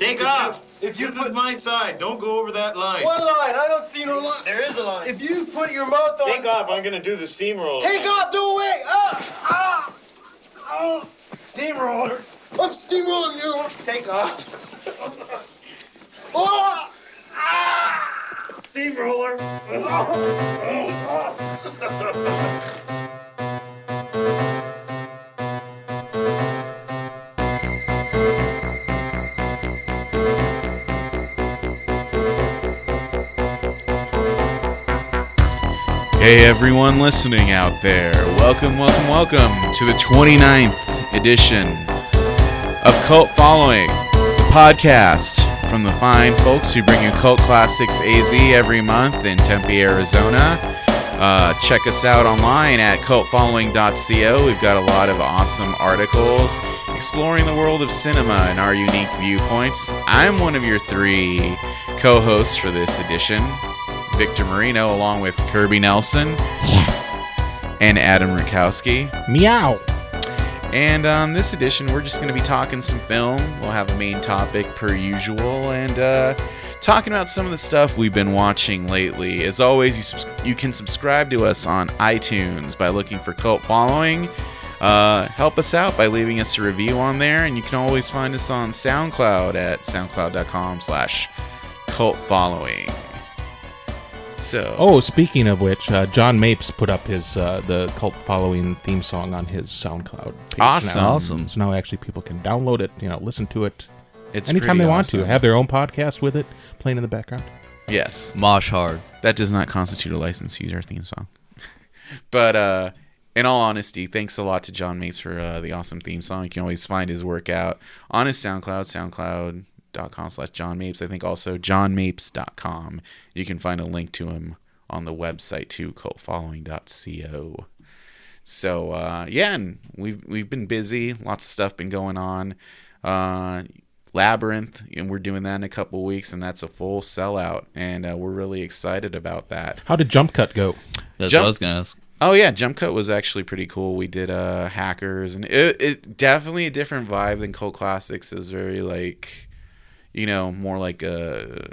Take off. If you this put is my side. Don't go over that line. one line, I don't see no line. There is a line. If you put your mouth on, Take off. I'm gonna do the steamroller. Take off, no way! Ah! Ah! Oh! Steamroller! I'm steamrolling you! Take off! oh! Ah! Steamroller. Hey everyone listening out there. Welcome, welcome, welcome to the 29th edition of Cult Following, the podcast from the fine folks who bring you cult classics AZ every month in Tempe, Arizona. Uh, check us out online at cultfollowing.co. We've got a lot of awesome articles exploring the world of cinema and our unique viewpoints. I'm one of your three co hosts for this edition. Victor Marino, along with Kirby Nelson. Yes. And Adam Rukowski. Meow. And on this edition, we're just going to be talking some film. We'll have a main topic per usual, and uh, talking about some of the stuff we've been watching lately. As always, you subs- you can subscribe to us on iTunes by looking for Cult Following. Uh, help us out by leaving us a review on there, and you can always find us on SoundCloud at soundcloud.com/slash Cult Following. So, Oh, speaking of which, uh, John Mapes put up his uh, the cult following theme song on his SoundCloud. Page Awesome. now. Awesome. So now actually people can download it, you know, listen to it it's anytime they want awesome. to. Have their own podcast with it playing in the background. yes, Mosh hard. that does not constitute a license to use our theme song. but uh, in all honesty, thanks a lot to John Mapes for uh, the awesome theme song. You can always find his work out on his SoundCloud, SoundCloud, soundcloud.com slash John Mapes. I think also johnmapes.com. You can find a link to him on the website too, cultfollowing.co. So uh, yeah, and we've we've been busy. Lots of stuff been going on. Uh, Labyrinth, and we're doing that in a couple weeks, and that's a full sellout, and uh, we're really excited about that. How did Jump Cut go? That's Jump- what I was gonna ask. Oh yeah, Jump Cut was actually pretty cool. We did uh hackers, and it, it definitely a different vibe than Cult Classics. Is very like, you know, more like a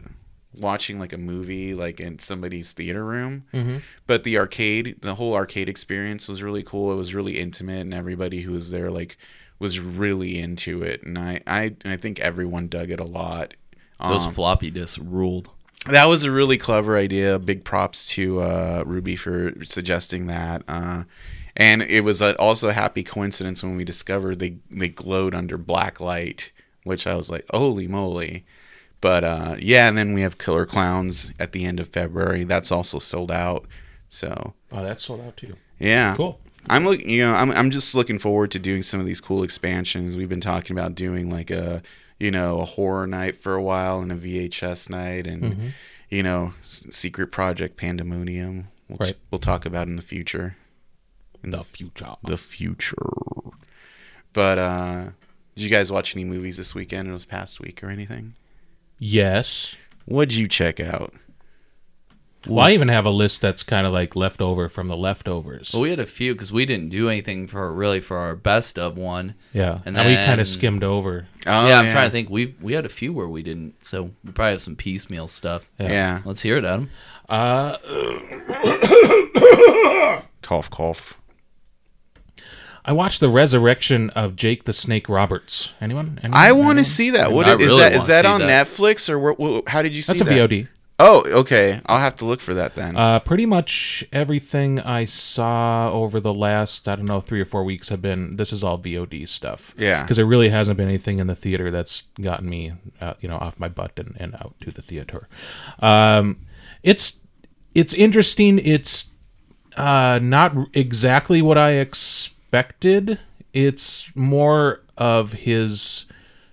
watching like a movie like in somebody's theater room. Mm-hmm. But the arcade, the whole arcade experience was really cool. It was really intimate, and everybody who was there like was really into it. And I I I think everyone dug it a lot. Those Um, floppy disks ruled. that was a really clever idea. Big props to uh, Ruby for suggesting that. Uh, and it was a, also a happy coincidence when we discovered they, they glowed under black light, which I was like, holy moly. But uh, yeah, and then we have Killer Clowns at the end of February. That's also sold out. So Oh, that's sold out too. yeah, Cool. I'm looking, you know, I'm I'm just looking forward to doing some of these cool expansions. We've been talking about doing like a, you know, a horror night for a while and a VHS night, and Mm-hmm. you know, Secret Project Pandemonium. We'll, Right. we'll talk about in the future. In The future. the future. But uh did you guys watch any movies this weekend or this past week or anything? Yes. What'd you check out? Well, I even have a list that's kind of like leftover from the leftovers. Well, we had a few because we didn't do anything for really for our best of one. yeah. and And, we kind of skimmed over. Oh, yeah, I'm trying to think. We we had a few where we didn't, so we probably have some piecemeal stuff. Yeah. Yeah. Let's hear it, Adam. Uh, Cough, cough. I watched the resurrection of Jake the Snake Roberts. Anyone? Anyone? I want to see that. What I is really that? Is wanna that on that. Netflix or where, wh- how did you see that? That's a that? VOD. Oh, okay. I'll have to look for that then. Uh, pretty much everything I saw over the last, I don't know, three or four weeks have been. This is all VOD stuff. Yeah. because there really hasn't been anything in the theater that's gotten me, uh, you know, off my butt and, and out to the theater. Um, it's it's interesting. It's uh, not exactly what I expected. It's more of his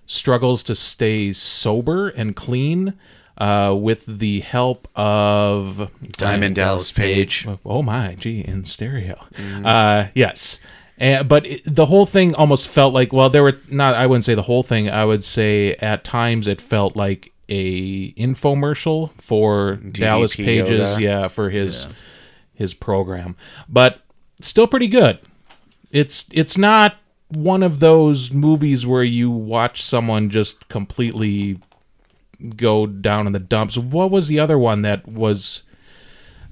struggles to stay sober and clean uh, with the help of Diamond Dallas Page. Oh my, gee, in stereo. Uh, yes. And, but it, the whole thing almost felt like well there were not I wouldn't say the whole thing I would say at times it felt like a infomercial for Dallas Pages Yoga. yeah for his his program but still pretty good it's it's not one of those movies where you watch someone just completely go down in the dumps. What was the other one that was?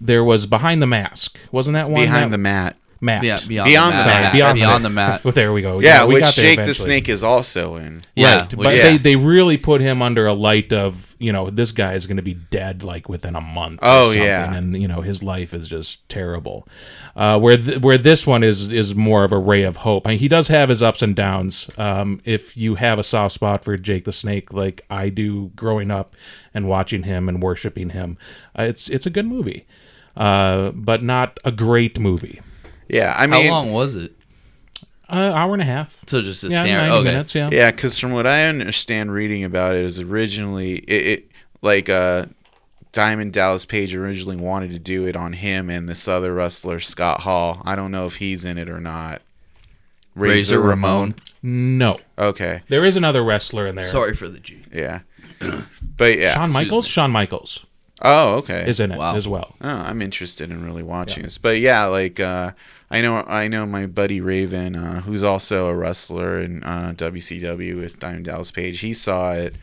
There was behind the mask. Wasn't that one? Behind that, the mat. Mat. Yeah, beyond, Beyond the the mat. Mat. Beyond the Beyond the mat. Well, there we go. Yeah, we which got there Jake the. Snake is also in. Yeah, right, which- but Yeah. they, they really put him under a light of you know this guy is going to be dead like within a month. or Oh, something, yeah. and you know his life is just terrible. Uh, where th- where this one is is more of a ray of hope. I mean, he does have his ups and downs. Um, if you have a soft spot for Jake the Snake, like I do, growing up and watching him and worshiping him, uh, it's it's a good movie, uh, but not a great movie. Yeah, I mean, How long was it? Uh, hour and a half. So just a Yeah, standard. ninety okay. minutes. Yeah. Yeah, because from what I understand reading about it, is originally it, it like uh, Diamond Dallas Page originally wanted to do it on him and this other wrestler Scott Hall. I don't know if he's in it or not. Razor Ramon. No, Okay, there is another wrestler in there. Sorry for the G. yeah, but yeah. Shawn Michaels. Shawn Michaels oh, okay. is in it Wow. as well. Oh, I'm interested in really watching this. But yeah, like uh, I know I know my buddy Raven, uh, who's also a wrestler in uh, WCW with Diamond Dallas Page. He saw it,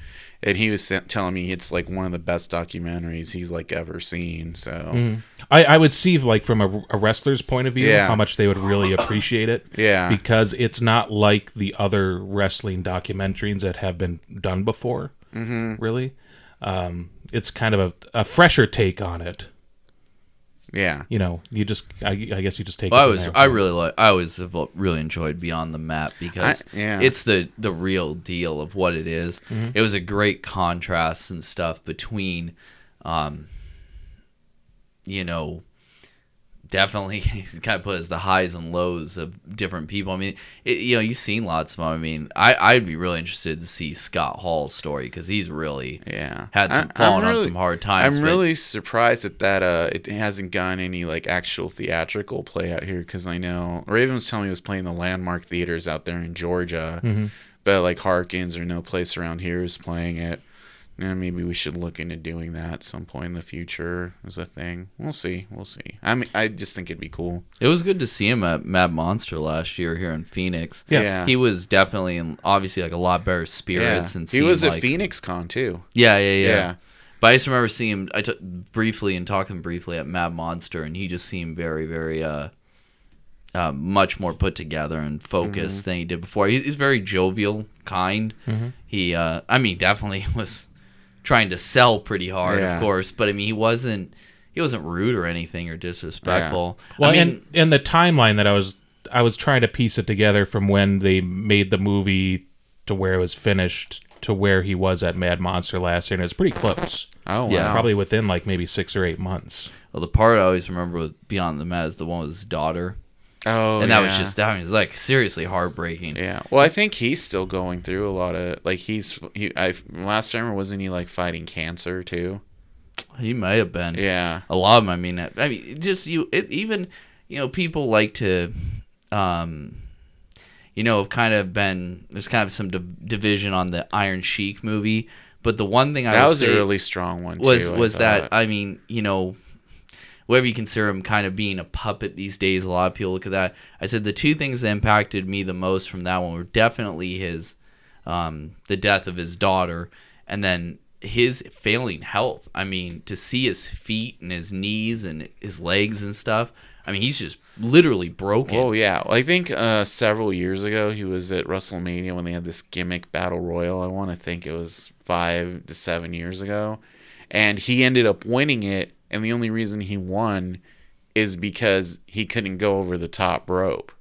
and he was telling me it's like one of the best documentaries he's like ever seen. So I, I would see like from a, a wrestler's point of view Yeah. how much they would really appreciate it. Yeah. because it's not like the other wrestling documentaries that have been done before. Mm-hmm. Really, um, it's kind of a, a fresher take on it. yeah, You know, you just I, I guess you just take. Well, I it from was there. I really like I always have really enjoyed Beyond the Mat because I- yeah. it's the the real deal of what it is. Mm-hmm. It was a great contrast and stuff between, um, you know, definitely he's kind of put as the highs and lows of different people. I mean, it, you know, you've seen lots of them. I mean, I I'd be really interested to see Scott Hall's story because he's really yeah. had some I- I'm fallen on some hard times. I'm but- really surprised that that uh it hasn't gotten any like actual theatrical play out here because I know Raven was telling me he was playing the landmark theaters out there in Georgia, Mm-hmm. but like Harkins or no place around here is playing it. Yeah, maybe we should look into doing that at some point in the future as a thing. We'll see. We'll see. I mean, I just think it'd be cool. It was good to see him at Mad Monster last year here in Phoenix. Yeah. Yeah. He was definitely in obviously like a lot better spirits and he was seemed at like, Phoenix Con too. Yeah, yeah, yeah, Yeah. But I just remember seeing him I took briefly and talking briefly at Mad Monster and he just seemed very, very uh uh, much more put together and focused Mm-hmm. than he did before. He's, he's very jovial, kind. He, uh, I mean, definitely was trying to sell pretty hard, Yeah. of course. But I mean, he wasn't he wasn't rude or anything or disrespectful. Well, I mean, and and the timeline that I was I was trying to piece it together from when they made the movie to where it was finished to where he was at Mad Monster last year, and it was pretty close. Oh wow. Yeah, Probably within like maybe six or eight months. Well, the part I always remember with Beyond the Mat is the one with his daughter, Oh, and that was yeah. just that was like seriously heartbreaking. Yeah. Well, I think he's still going through a lot of like he's he. I last time wasn't he like fighting cancer too? He may have been. Yeah. A lot of them. I mean, I mean, just you. It even you know people like to, um, you know, have kind of been there's kind of some div- division on the Iron Sheik movie, but the one thing I That was a really strong one. was too, was that. I mean you know whatever you consider him kind of being a puppet these days. A lot of people look at that. I said the two things that impacted me the most from that one were definitely his um, the death of his daughter, and then his failing health. I mean, to see his feet and his knees and his legs and stuff. I mean, he's just literally broken. Oh yeah, I think uh, several years ago he was at WrestleMania when they had this gimmick battle royal. I want to think it was five to seven years ago, and he ended up winning it. And the only reason he won is because he couldn't go over the top rope.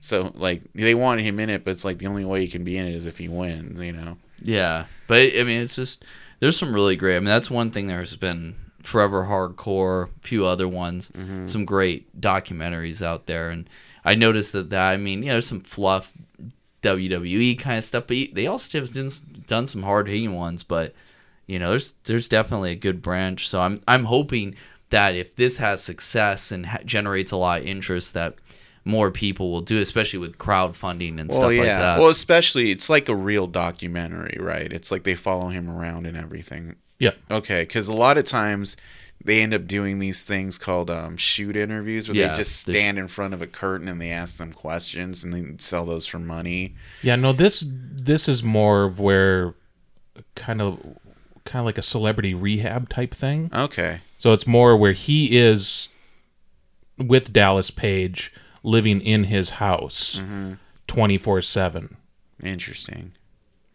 So like they wanted him in it, but it's like the only way he can be in it is if he wins. You know. Yeah, but I mean, it's just there's some really great. I mean, that's one thing. There's been Forever Hardcore, a few other ones, mm-hmm. some great documentaries out there, and I noticed that that I mean, yeah, there's some fluff WWE kind of stuff, but they also have done, done some hard hitting ones. But you know, there's there's definitely a good branch. So I'm I'm hoping that if this has success and ha- generates a lot of interest, that more people will do, it, especially with crowdfunding and stuff like that. Well, especially it's like a real documentary, right? It's like they follow him around and everything. Yeah. Okay, because a lot of times they end up doing these things called um, shoot interviews where Yeah, they just the- stand in front of a curtain and they ask them questions and they sell those for money. Yeah, no this this is more of where kind of kind of like a celebrity rehab type thing. Okay. So it's more where he is with Dallas Page living in his house mm-hmm. 24/7. Interesting.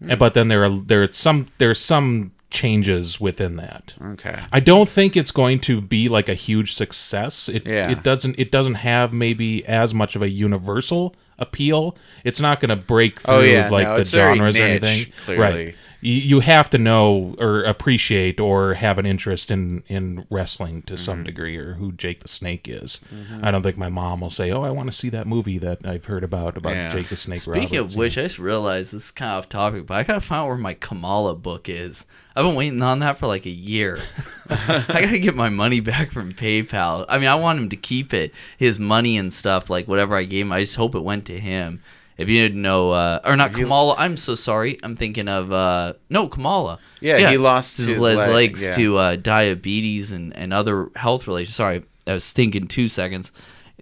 And But then there are there are some there's some changes within that. Okay. I don't think it's going to be like a huge success. It Yeah. it doesn't it doesn't have maybe as much of a universal appeal. It's not going to break oh, through Oh, yeah, like no, the genres or anything. clearly. Right. You, you have to know or appreciate or have an interest in in wrestling to Mm-hmm. some degree or who Jake the Snake is. I don't think my mom will say, "Oh, I want to see that movie that I've heard about about Yeah. Jake the Snake." Speaking Roberts. of which, I just realized this is kind of off topic, but I gotta find out where my Kamala book is. I've been waiting on that for like a year. I gotta get my money back from PayPal. I mean, I want him to keep it, his money and stuff, like whatever I gave him. I just hope it went to him. If you didn't know, uh, or not Kamala, I'm so sorry. I'm thinking of uh, no Kamala. Yeah, he lost his, his leg, legs yeah. to uh, diabetes and, and other health related. Sorry, I was thinking two seconds.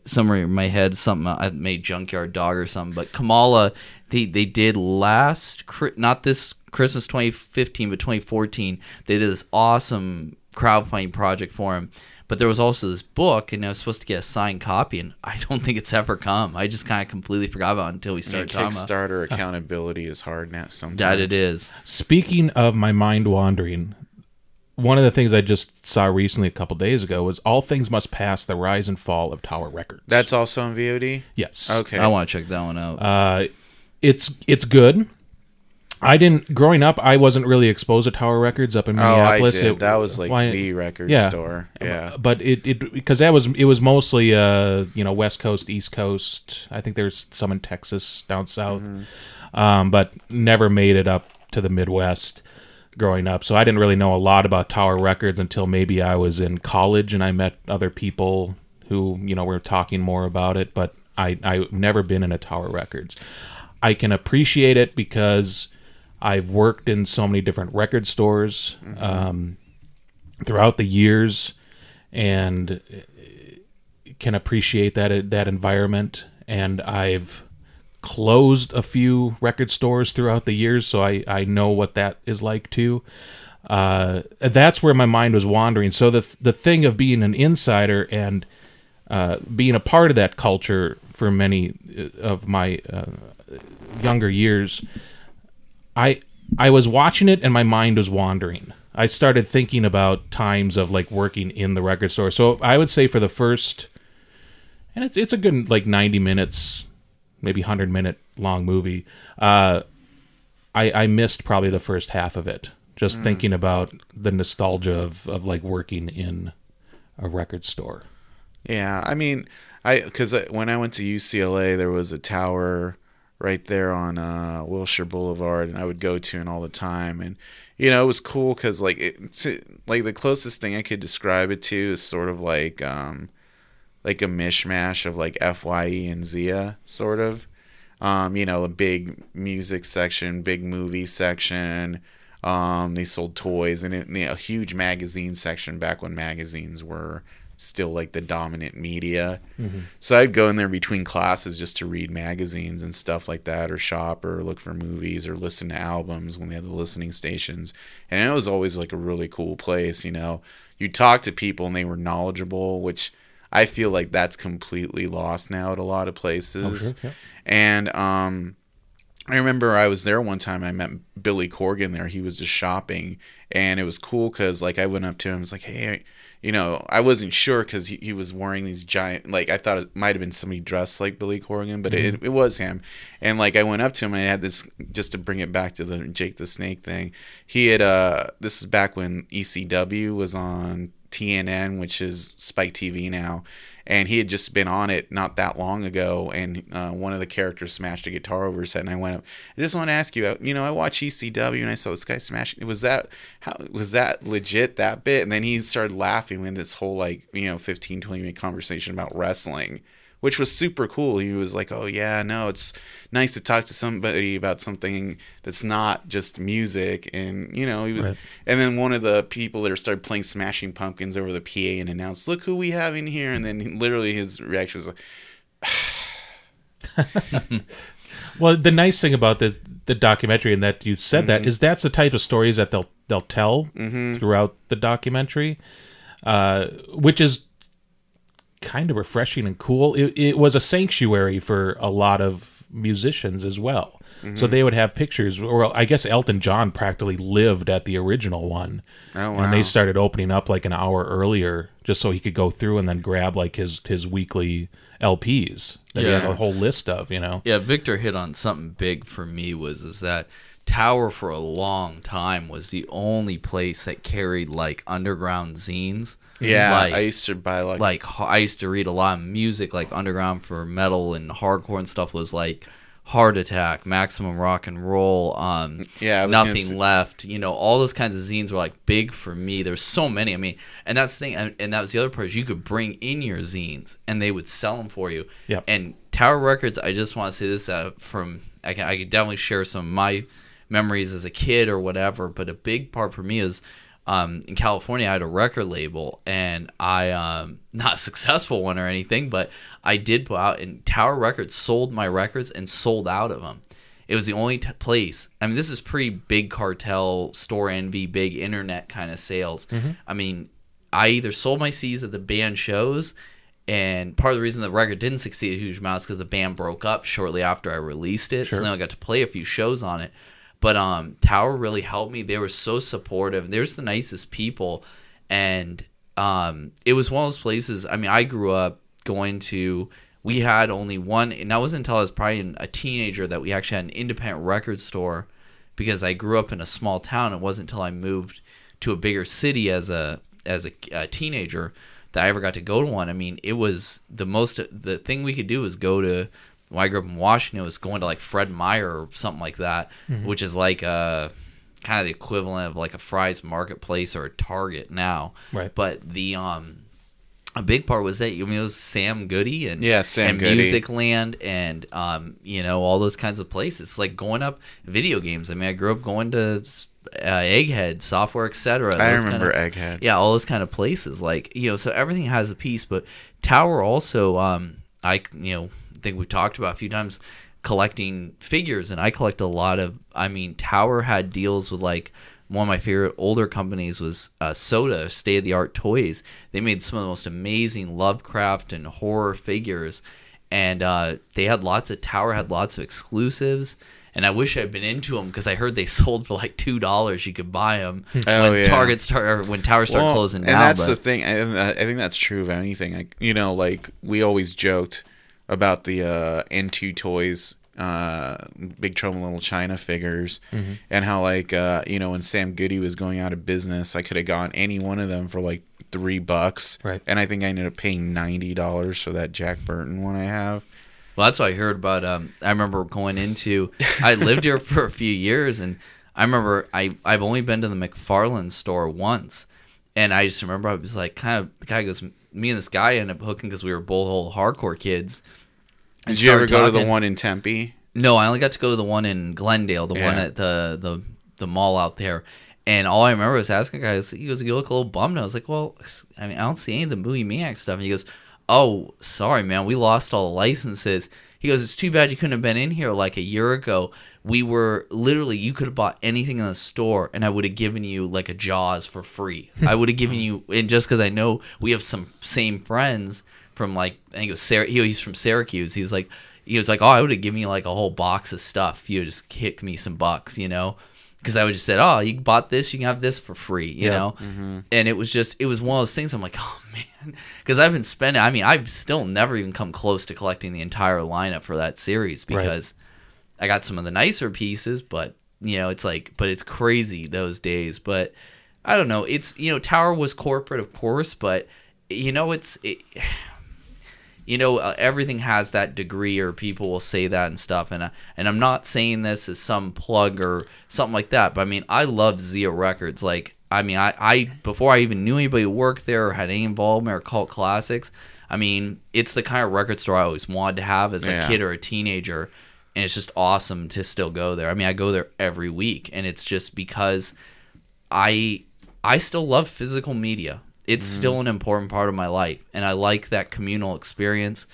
Somewhere in my head, something I made Junkyard Dog or something. But Kamala, they they did last, not this Christmas 2015, but 2014. They did this awesome crowdfunding project for him. But there was also this book, and I was supposed to get a signed copy, and I don't think it's ever come. I just kind of completely forgot about it until we Yeah, started talking about Kickstarter accountability is hard now sometimes. that. It is. Speaking of my mind wandering, one of the things I just saw recently a couple days ago was All Things Must Pass: The Rise and Fall of Tower Records. That's also on VOD? yes. Okay. I want to check that one out. Uh, it's it's good. I didn't growing up. I wasn't really exposed to Tower Records up in Minneapolis. oh, I did. It- that was like why- the record yeah. store. Yeah. But it it because that was it was mostly uh you know West Coast East Coast. I think there's some in Texas down south, um, but never made it up to the Midwest growing up. So I didn't really know a lot about Tower Records until maybe I was in college and I met other people who you know were talking more about it. But I I've never been in a Tower Records. I can appreciate it because I've worked in so many different record stores um, throughout the years, and can appreciate that that environment. And I've closed a few record stores throughout the years, so I I know what that is like too. Uh, that's where my mind was wandering. So the the thing of being an insider and uh, being a part of that culture for many uh, of my uh, younger years, I I was watching it and my mind was wandering. I started thinking about times of like working in the record store. So I would say for the first, and it's it's a good like ninety minutes, maybe hundred minute long movie. Uh, I I missed probably the first half of it, just thinking about the nostalgia of of like working in a record store. Yeah, I mean, I because when I went to UCLA, there was a tower right there on uh, Wilshire Boulevard, and I would go to it all the time, and you know it was cool because like it's like the closest thing I could describe it to is sort of like um like a mishmash of like Fye and Zia, sort of. Um, you know, a big music section, big movie section. Um, they sold toys and it, you know, a huge magazine section back when magazines were still like the dominant media. So I'd go in there between classes just to read magazines and stuff like that, or shop, or look for movies, or listen to albums when they had the listening stations. And it was always like a really cool place. You know, you talk to people and they were knowledgeable, which I feel like that's completely lost now at a lot of places. yeah. And um, I remember I was there one time. I met Billy Corgan there. He was just shopping, and it was cool because like I went up to him. It's like, hey, you know, I wasn't sure because he, he was wearing these giant. Like I thought it might have been somebody dressed like Billy Corgan, but it, it was him. And like I went up to him and I had this just to bring it back to the Jake the Snake thing. He had uh this is back when ECW was on TNN, which is Spike TV now. And he had just been on it not that long ago, and uh, one of the characters smashed a guitar over his head. And I went up. I just want to ask you, uh, you know, I watch ECW and I saw this guy smash. Was that how was that legit that bit? And then he started laughing with this whole like you know 15, 20 minute conversation about wrestling, which was super cool. He was like, "Oh yeah, no, it's nice to talk to somebody about something that's not just music." And you know, he was, Right. and then one of the people that started playing Smashing Pumpkins over the PA and announced, "Look who we have in here!" And then literally his reaction was like, Well, the nice thing about the the documentary and that you said that is that's the type of stories that they'll they'll tell throughout the documentary, uh, which is kind of refreshing and cool. It, it was a sanctuary for a lot of musicians as well. So mm-hmm. they would have pictures. Or I guess Elton John practically lived at the original one, "Oh wow. and they started opening up like an hour earlier just so he could go through and then grab like his his weekly LPs that he had Yeah. a whole list of. You know. Yeah, Victor hit on something big for me was is that Tower for a long time was the only place that carried like underground zines. Yeah, like, I used to buy like, like I used to read a lot of music like underground for metal and hardcore and stuff was like Heart Attack, Maximum Rock and Roll, um Yeah, was gonna Nothing Left, you know, all those kinds of zines were like big for me. There's so many. I mean, and that's the thing and, that was the other part is you could bring in your zines and they would sell them for you. Yep. And Tower Records, I just want to say this uh, from I can I can definitely share some of my memories as a kid or whatever, but a big part for me is um, in California, I had a record label, and I um, not a successful one or anything, but I did put out. And Tower Records sold my records and sold out of them. It was the only t- place. I mean, this is pre big cartel, store envy, big internet kind of sales. I mean, I either sold my CDs at the band shows, and part of the reason the record didn't succeed a huge amount is because the band broke up shortly after I released it. Sure. So then I got to play a few shows on it. But um, Tower really helped me. They were so supportive. There's the nicest people, and um, it was one of those places. I mean, I grew up going to. We had only one, and that wasn't until I was probably a teenager that we actually had an independent record store, because I grew up in a small town. It wasn't until I moved to a bigger city as a as a, a teenager that I ever got to go to one. I mean, it was the most. The thing we could do was go to. When I grew up in Washington, it was going to like Fred Meyer or something like that, which is like a kind of the equivalent of like a Fry's Marketplace or a Target now. Right. But the um, a big part was that I mean it was Sam Goody and Yeah, Sam and Goody. Music Land and um, you know all those kinds of places. It's like going up video games. I mean, I grew up going to uh, Egghead, Software, etc. I remember kind of, Eggheads. Yeah, all those kind of places. Like you know, so everything has a piece. But Tower also, um, I you know think we've talked about a few times collecting figures, and I collect a lot of. I mean, Tower had deals with like. One of my favorite older companies was uh, SOTA, State of the Art Toys. They made some of the most amazing Lovecraft and horror figures, and uh, they had lots of Tower had lots of exclusives. And I wish I'd been into them because I heard they sold for like two dollars. You could buy them Oh, when yeah. Target start when Tower started Well, closing and down. that's but- the thing. I, I think that's true of anything. Like you know, like we always joked about the uh, N2 toys, uh, Big Trouble in Little China figures, Mm-hmm. and how like uh, you know when Sam Goody was going out of business, I could have gotten any one of them for like three bucks, Right. And I think I ended up paying ninety dollars for that Jack Burton one I have. Well, that's what I heard about. Um, I remember going into. I lived here for a few years, and I remember I I've only been to the McFarland store once, and I just remember I was like, kind of the guy goes, me and this guy ended up hooking because we were both old hardcore kids. Did you ever go to the one in Tempe? No, I only got to go to the one in Glendale, the one at the the the mall out there. And all I remember was asking guys, he goes, "You look a little bummed." I was like, "Well, I mean, I don't see any of the movie Maniac stuff." And he goes, "Oh, sorry, man, we lost all the licenses." He goes, "It's too bad you couldn't have been in here like a year ago. We were literally, you could have bought anything in the store, and I would have given you like a Jaws for free. I would have given you, and just because I know we have some same friends from like, I think it was Syr- he, he's from Syracuse. He's like, he was like, oh, I would have given you like a whole box of stuff. You just kick me some bucks, you know." Because I would just said, "Oh, you bought this, you can have this for free," you Yeah. know. Mm-hmm. And it was just, it was one of those things. I'm like, "Oh man," because I've been spending. I mean, I've still never even come close to collecting the entire lineup for that series because I got some of the nicer pieces, but you know, it's like, but it's crazy those days. But I don't know. It's you know, Tower was corporate, of course, but you know, it's it, you know, uh, everything has that degree, or people will say that and stuff. And uh, and I'm not saying this as some plug or something like that, but I mean, I love Zia Records. Like, I mean, I, I before I even knew anybody who worked there or had any involvement or cult classics, I mean, it's the kind of record store I always wanted to have as Yeah. a kid or a teenager, and it's just awesome to still go there. I mean, I go there every week, and it's just because I I still love physical media. It's mm-hmm. still an important part of my life, and I like that communal experience.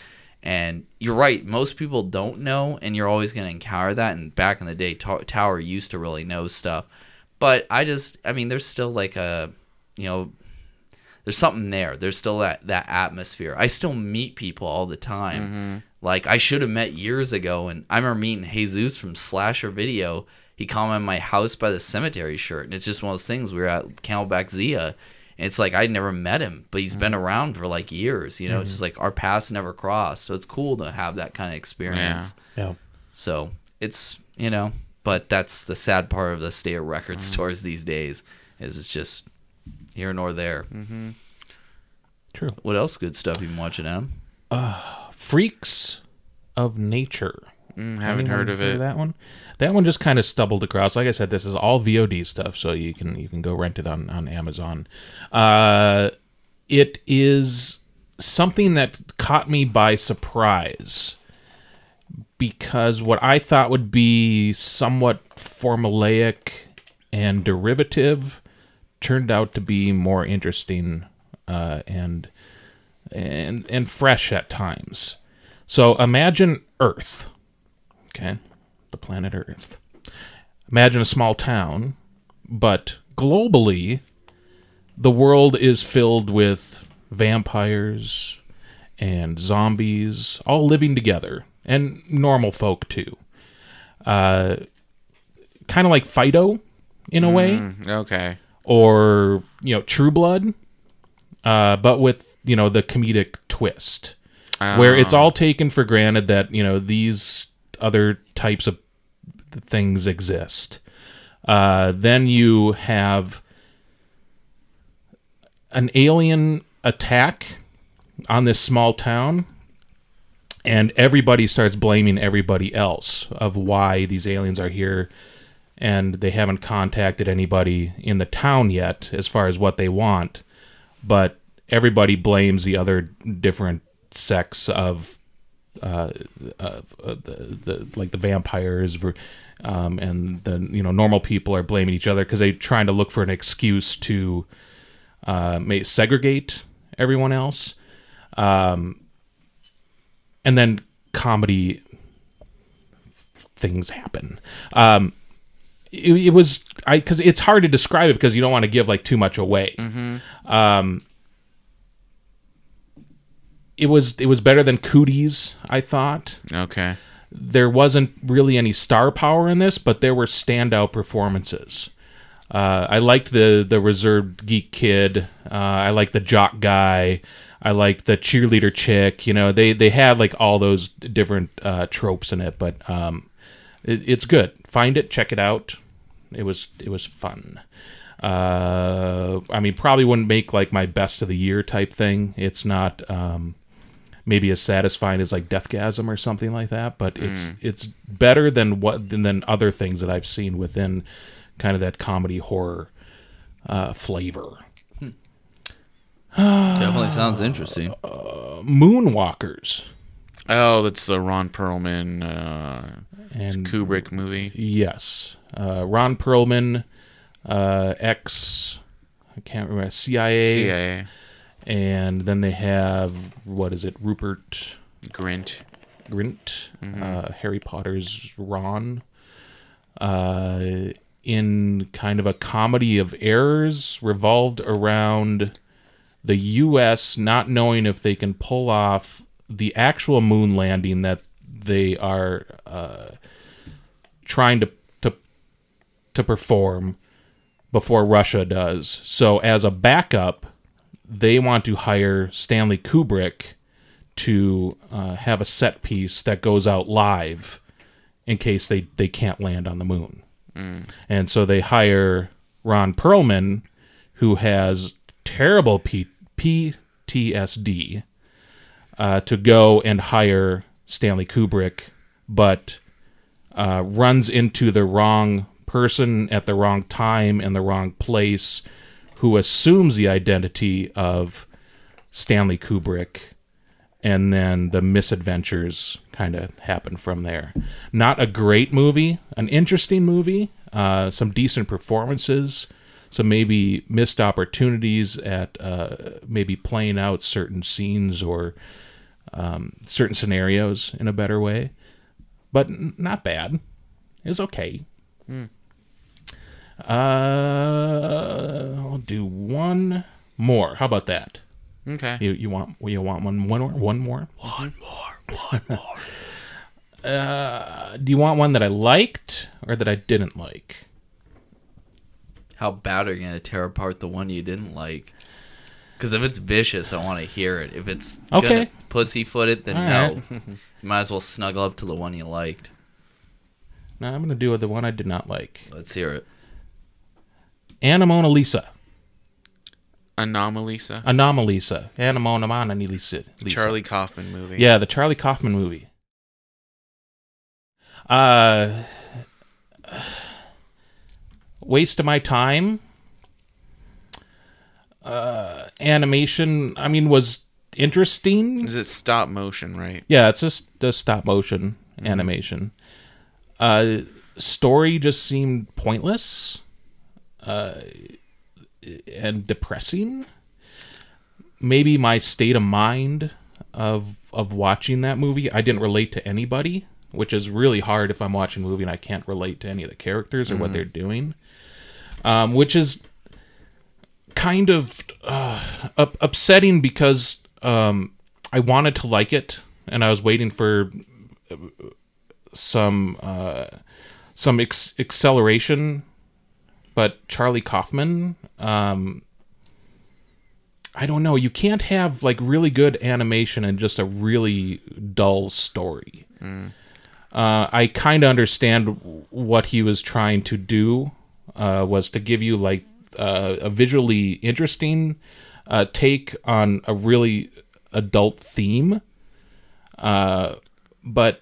And you're right, most people don't know, and you're always going to encounter that. And back in the day, to- Tower used to really know stuff, but I just, I mean, there's still like a, you know, there's something there. There's still that that atmosphere. I still meet people all the time. Mm-hmm. Like I should have met years ago, and I remember meeting Jesus from Slasher Video. He commented my house by the cemetery shirt, and it's just one of those things. We were at Camelback Zia, and it's like I'd never met him, but he's been mm. around for like years. You know, it's just mm-hmm. like our paths never crossed. So it's cool to have that kind of experience. Yeah. So it's you know, but that's the sad part of the state of record stores mm. these days. Is it's just here nor there. Mm-hmm. True. What else good stuff you been watching, Adam? Uh, Freaks of Nature. Mm, haven't Anyone heard of it. that one. That one just kind of stumbled across. Like I said, this is all VOD stuff, so you can you can go rent it on on Amazon. Uh, it is something that caught me by surprise because what I thought would be somewhat formulaic and derivative turned out to be more interesting uh, and and and fresh at times. So imagine Earth, okay, the planet Earth. Imagine a small town, but globally, the world is filled with vampires and zombies all living together, and normal folk too. Uh, kind of like Fido, in a way Mm, okay. or you know True Blood, uh, but with you know the comedic twist, where it's all taken for granted that you know these other types of things exist. Uh, then you have an alien attack on this small town and everybody starts blaming everybody else of why these aliens are here and they haven't contacted anybody in the town yet as far as what they want but everybody blames the other different sects of uh, uh, the, the like the vampires um, and the you know normal people are blaming each other because they're trying to look for an excuse to uh, segregate everyone else. Um, and then comedy things happen. Um, it, it was I because it's hard to describe it because you don't want to give like too much away. Um, it was it was better than Cooties, I thought. Okay. There wasn't really any star power in this, but there were standout performances. Uh, I liked the the reserved geek kid. Uh, I liked the jock guy. I liked the cheerleader chick. You know, they they had like all those different uh, tropes in it, but um, it, it's good. Find it, check it out. It was it was fun. Uh, I mean, probably wouldn't make like my best of the year type thing. It's not um, maybe as satisfying as like Deathgasm or something like that, but it's it's better than what than, than other things that I've seen within kind of that comedy horror uh, flavor. Definitely sounds interesting. Moonwalkers Oh, that's the Ron Perlman uh, and Kubrick movie. Yes, uh, Ron Perlman, uh, ex, I can't remember CIA, CIA. and then they have what is it, Rupert Grint. Grint, uh, Harry Potter's Ron, uh, in kind of a comedy of errors revolved around the U.S. not knowing if they can pull off the actual moon landing that they are uh, trying to, to to perform before Russia does. So as a backup, they want to hire Stanley Kubrick to uh, have a set piece that goes out live in case they, they can't land on the moon. And so they hire Ron Perlman, who has terrible P- PTSD, uh, to go and hire Stanley Kubrick, but uh, runs into the wrong person at the wrong time and the wrong place who assumes the identity of Stanley Kubrick and then the misadventures kind of happen from there. Not a great movie, an interesting movie, uh, some decent performances, some maybe missed opportunities at uh, maybe playing out certain scenes or um, certain scenarios in a better way, but not bad. It was okay. Uh, I'll do one more. How about that? Okay. You you want you want one one more one more One more, one more. uh, do you want one that I liked or that I didn't like? How bad are you gonna tear apart the one you didn't like? Because if it's vicious, I want to hear it. If it's Okay. pussyfoot it, then All no. right. you might as well snuggle up to the one you liked. No, I'm gonna do the one I did not like. Let's hear it. Anna Lisa, Anomalisa. Anomalisa, Anna Mona Mona Lisa. Charlie Kaufman movie. Yeah, the Charlie Kaufman movie. Uh, waste of my time. Uh, animation. I mean, was interesting. Is it stop motion, right? Yeah, it's just a stop motion animation. Uh, story just seemed pointless, uh, and depressing. Maybe my state of mind of of watching that movie, I didn't relate to anybody, which is really hard if I'm watching a movie and I can't relate to any of the characters or what they're doing. Um, which is kind of uh, up- upsetting because um, I wanted to like it and I was waiting for uh, some uh, some ex- acceleration, but Charlie Kaufman. Um, I don't know. You can't have like really good animation and just a really dull story. Uh, I kind of understand what he was trying to do uh, was to give you like uh, a visually interesting uh, take on a really adult theme. Uh, but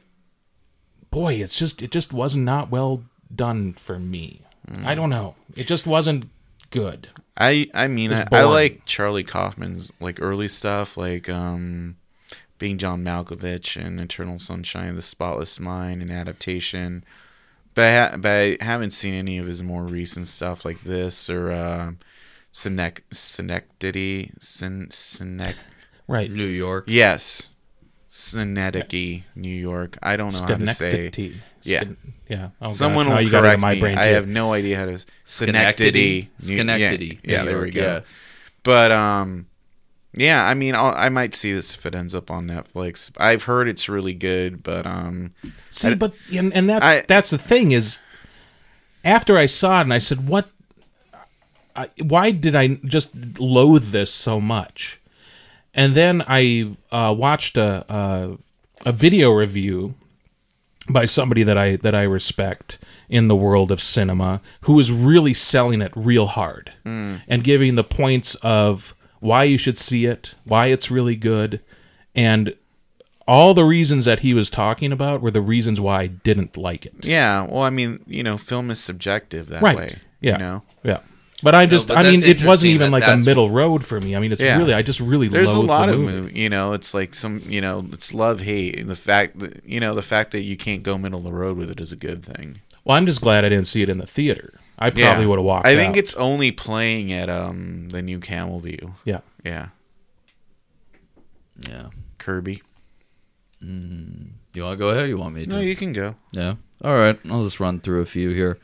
boy, it's just it just was not well done for me. I don't know. It just wasn't good. I I mean I, I like Charlie Kaufman's like early stuff like um being John Malkovich and Eternal Sunshine of the Spotless Mind and adaptation. But I, ha- but I haven't seen any of his more recent stuff like this or uh, Synec- Synecdoche. Syn- Synec- Right. New York. yes. Synecdoche, New York. I don't know how to say. Schenectady. Yeah. Yeah. Oh, Someone gosh, will you got it in correct my me. brain I have no idea how to Schenectady. New- Schenectady. Yeah, yeah New there we go. yeah. But um, yeah, I mean, I'll, I might see this if it ends up on Netflix. I've heard it's really good, but um, See, I- but and, and that's I- that's the thing is, after I saw it and I said, "What? I, why did I just loathe this so much?" And then I uh, watched a, a a video review by somebody that I that I respect in the world of cinema who is really selling it real hard mm. and giving the points of why you should see it, why it's really good, and all the reasons that he was talking about were the reasons why I didn't like it. yeah. Well, I mean, you know, film is subjective that right. way. Yeah. You know, Yeah. But I just, but I mean, it wasn't even that like a middle road for me. I mean, it's Yeah. really, I just really there's a lot the of movie. movie. You know, it's like some. You know, it's love hate, and the fact that you know the fact that you can't go middle of the road with it is a good thing. Well, I'm just glad I didn't see it in the theater. I Yeah. probably would have walked. I think out. it's only playing at um the new Camel View. yeah. Yeah, Yeah. Kirby. You want to go ahead? Or you want me to? No, you can go. Yeah. All right. I'll just run through a few here.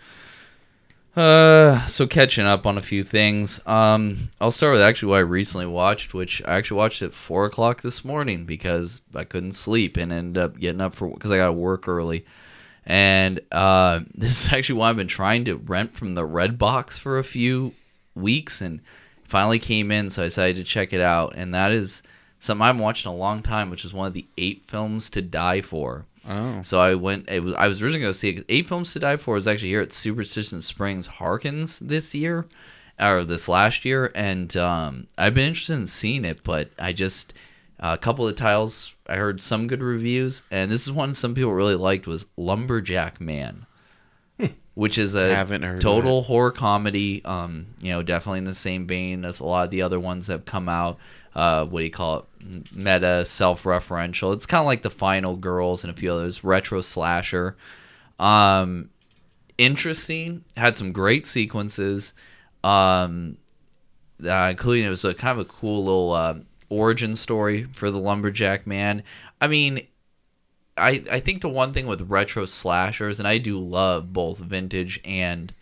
Uh, so catching up on a few things. Um, I'll start with actually what I recently watched, which I actually watched at four o'clock this morning because I couldn't sleep and ended up getting up for because I got to work early. And uh, this is actually what I've been trying to rent from the Red Box for a few weeks, and finally came in, so I decided to check it out. And that is something I've been watching a long time, which is one of the eight films to die for. Oh, So I went. It was. I was originally going to see it. Eight Films to Die For is actually here at Superstition Springs Harkins this year, or this last year, and um, I've been interested in seeing it, but I just a couple of titles I heard some good reviews, and this is one some people really liked was Lumberjack Man. which is a total horror comedy. Um, you know, definitely in the same vein as a lot of the other ones that have come out. Uh, what do you call it? Meta, self-referential. It's kind of like the Final Girls and a few others. Retro slasher. Um, interesting. Had some great sequences. Um, uh, including it was a kind of a cool little uh, origin story for the lumberjack man. I mean, I I think the one thing with retro slashers, and I do love both vintage and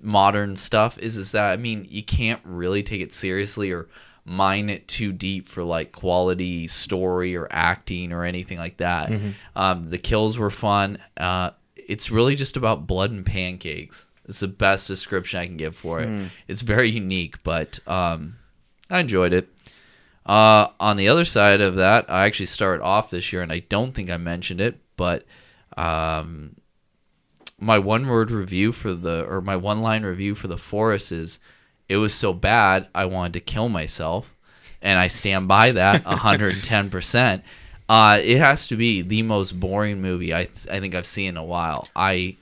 modern stuff, is is that I mean you can't really take it seriously or mine it too deep for like quality story or acting or anything like that. Um, the kills were fun. Uh, it's really just about blood and pancakes. It's the best description I can give for it. It's very unique, but um, I enjoyed it. Uh, on the other side of that, I actually started off this year, and I don't think I mentioned it, but um, my one word review for the, or my one line review for the forest is, it was so bad I wanted to kill myself, and I stand by that 110%. Uh, it has to be the most boring movie I I think I've seen in a while. I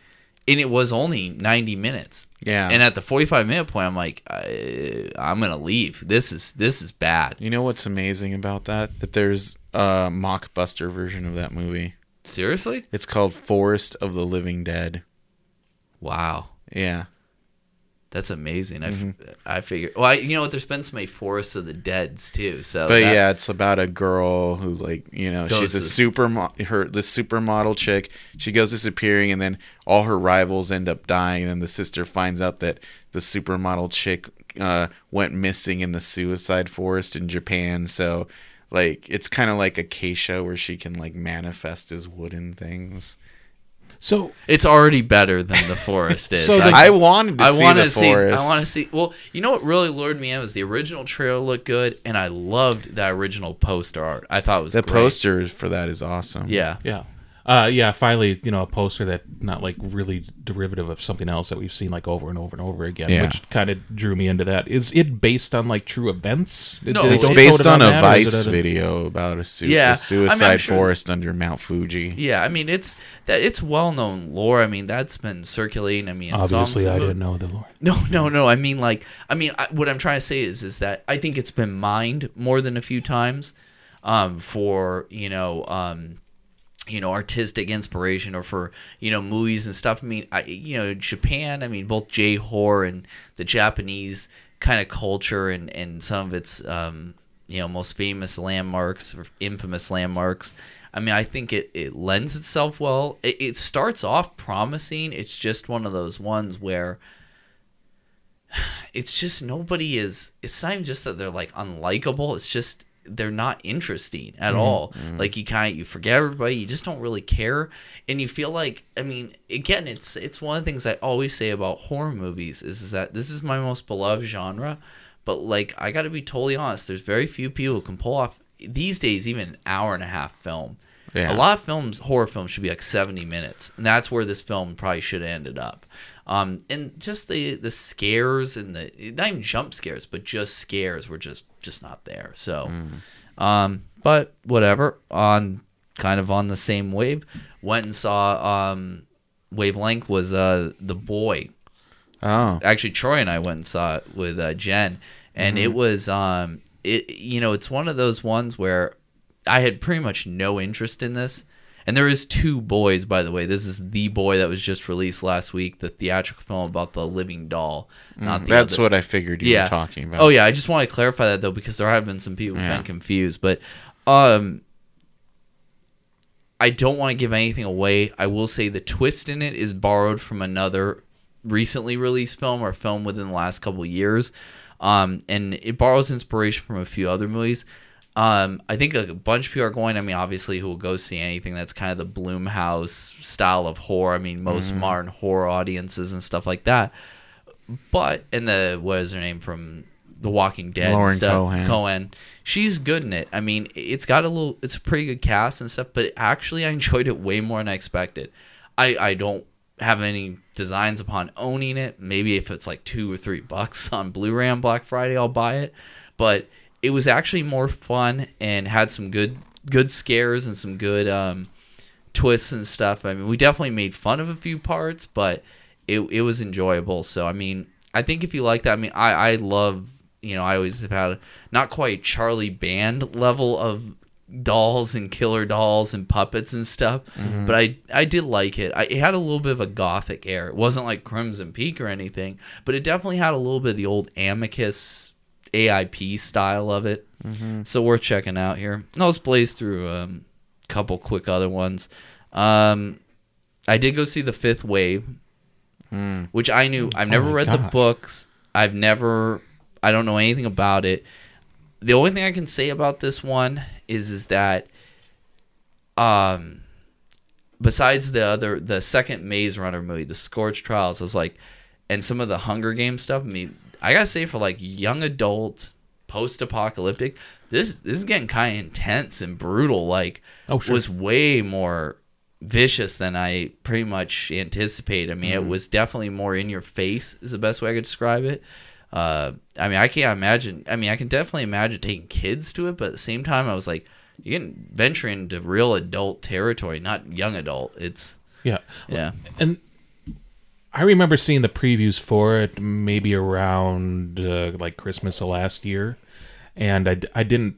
and it was only 90 minutes. Yeah. And at the 45 minute point, I'm like, I, I'm gonna leave. This is this is bad. You know what's amazing about that? That there's a mockbuster version of that movie. Seriously? It's called Forest of the Living Dead. Wow. Yeah. That's amazing. I, Mm-hmm. I figure. Well, I, you know what? There's been some Forest of the Dead's too. So, But that- yeah, it's about a girl who like, you know, she's a super her this supermodel chick. She goes disappearing and then all her rivals end up dying and then the sister finds out that the supermodel chick uh went missing in the suicide forest in Japan. So like it's kind of like Acacia where she can like manifest as wooden things. So it's already better than the Forest is. So the- I wanted to I see want the to see. forest. I want to see. Well, you know what really lured me in was the original trailer looked good, and I loved that original poster art. I thought it was the great. poster for that is awesome. Yeah, yeah, uh, yeah. Finally, you know, a poster that not like really derivative of something else that we've seen like over and over and over again, Yeah. which kind of drew me into that. Is it based on like true events? Did No, they It's don't based code on a that, Vice a- video about a, su- Yeah, I a mean, I'm suicide sure- forest under Mount Fuji. yeah. I mean, it's that it's well known lore. I mean, that's been circulating. I mean, in Obviously, songs I and didn't know the lore. No, no, no. I mean, like, I mean, I, what I'm trying to say is, is that I think it's been mined more than a few times, um, for you know, um, you know, artistic inspiration or for you know movies and stuff. I mean, I, you know, Japan. I mean, both J horror and the Japanese kind of culture and and some of its um, you know most famous landmarks or infamous landmarks. I mean, I think it, it lends itself well. It, it starts off promising. It's just one of those ones where it's just nobody is it's not even just that they're like unlikable it's just they're not interesting at mm-hmm. all. Mm-hmm. Like you kind of you forget everybody you just don't really care. And you feel like i mean again it's it's one of the things i always say about horror movies is, is that this is my most beloved genre. But like i gotta be totally honest there's very few people who can pull off these days even an hour and a half film. Yeah. a lot of films horror films should be like 70 minutes. And that's where this film probably should have ended up um, and just the the scares and the not even jump scares but just scares were just just not there. So um, but whatever on kind of on the same wave went and saw um, wavelength was uh the boy. Oh, actually Troy and I went and saw it with uh, Jen, and it was um it you know it's one of those ones where I had pretty much no interest in this, and there is two boys by the way. This is the boy that was just released last week, the theatrical film about the living doll. Not the Mm, that's other- what I figured you yeah. were talking about. Oh yeah, I just want to clarify that though because there have been some people Yeah. been confused, but um I don't want to give anything away. I will say the twist in it is borrowed from another recently released film or film within the last couple of years. Um, and it borrows inspiration from a few other movies. Um, I think a bunch of people are going. I mean, obviously, who will go see anything that's kind of the Blumhouse style of horror. I mean, most modern horror audiences and stuff like that. But and the what is her name from The Walking Dead? and Lauren stuff, Cohan. Cohen. She's good in it. I mean, it's got a little. It's a pretty good cast and stuff. But actually, I enjoyed it way more than I expected. I I don't have any designs upon owning it. Maybe if it's like two or three bucks on Blu-ray on Black Friday, I'll buy it. But it was actually more fun and had some good good scares and some good um, twists and stuff. I mean, we definitely made fun of a few parts, but it it was enjoyable. So I mean, I think if you like that, I mean, I I love you know I always have had not quite Charlie Band level of dolls and killer dolls and puppets and stuff, but I I did like it. I, it had a little bit of a gothic air. It wasn't like Crimson Peak or anything, but it definitely had a little bit of the old Amicus AIP style of it. So worth checking out here. I'll just blaze through um, a couple quick other ones. Um, I did go see the Fifth Wave, which I knew. I've never my read the books. I've never. I don't know anything about it. The only thing I can say about this one is is that, um, besides the other, the second Maze Runner movie, the Scorch Trials, was like, and some of the Hunger Games stuff. I mean, I gotta say for like young adult, post-apocalyptic, this this is getting kind of intense and brutal. Like, Oh, sure. was way more vicious than I pretty much anticipated. I mean, Mm-hmm. it was definitely more in your face is the best way I could describe it. Uh, I mean, I can't imagine. I mean, I can definitely imagine taking kids to it, but at the same time, I was like, you can venture into real adult territory, not young adult. It's Yeah. yeah, and I remember seeing the previews for it maybe around uh, like Christmas of last year, and I, I didn't.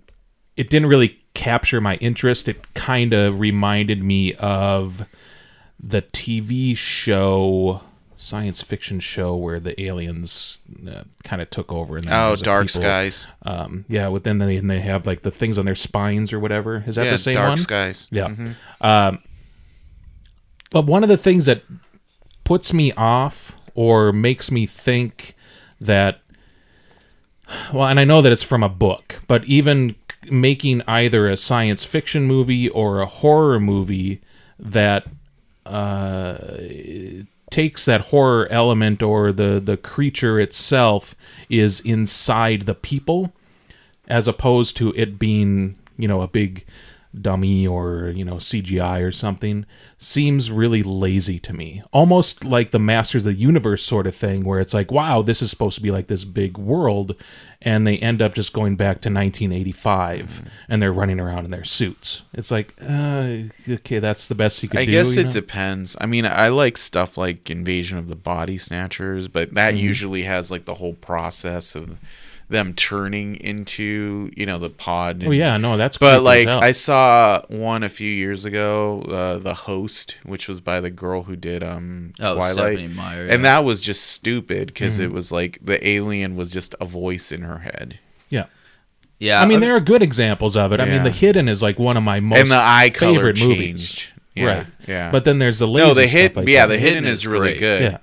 It didn't really capture my interest. It kind of reminded me of the TV show, science fiction show where the aliens uh, kind of took over. And Oh, Dark people- Skies. Um, yeah, but then they, and they have like the things on their spines or whatever. Is that Yeah, the same Dark one? Skies. Yeah. Um, but one of the things that puts me off or makes me think that, well, and I know that it's from a book, but even making either a science fiction movie or a horror movie that uh, takes that horror element or the the creature itself is inside the people as opposed to it being you know a big dummy or you know CGI or something seems really lazy to me almost like the masters of the universe sort of thing where it's like wow this is supposed to be like this big world and they end up just going back to 1985 and they're running around in their suits it's like uh, okay that's the best you could I do guess it know? depends. I mean, I like stuff like Invasion of the Body Snatchers, but that Mm-hmm. usually has like the whole process of them turning into, you know, the pod. oh yeah no that's But like hell. I saw one a few years ago, uh, The Host, which was by the girl who did um Oh, Twilight. Stephenie Meyer, And that was just stupid because Mm-hmm. it was like the alien was just a voice in her head. yeah yeah. I mean, there are good examples of it. I mean, The Hidden is like one of my most and the eye color favorite movies. Yeah, right. Yeah. But then there's the lazy no, the stuff hit. like yeah, that. the hidden, Hidden is, is really great. good. yeah.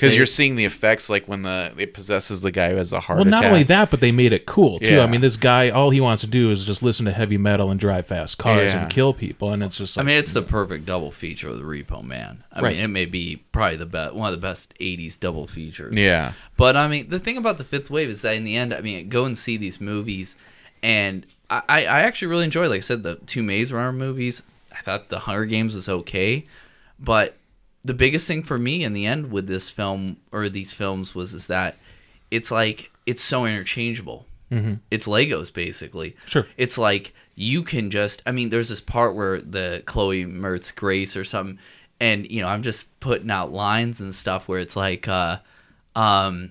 Because you're seeing the effects, like when the it possesses the guy who has a heart Well, attack. not only that, but they made it cool too. Yeah. I mean, this guy, all he wants to do is just listen to heavy metal and drive fast cars Yeah. and kill people, and it's just. Like, I mean, it's the perfect double feature of the Repo Man. I Right. mean, it may be probably the best, one of the best '80s double features. Yeah, But I mean, the thing about the Fifth Wave is that in the end, I mean, go and see these movies, and I, I I actually really enjoy. Like I said, the two Maze Runner movies. I thought the Hunger Games was okay, but the biggest thing for me in the end with this film or these films was is that it's like it's so interchangeable. Mm-hmm. It's Legos basically. Sure. It's like you can just. I mean, there's this part where the Chloe Mertz Grace or something, and you know, I'm just putting out lines and stuff where it's like, uh, um,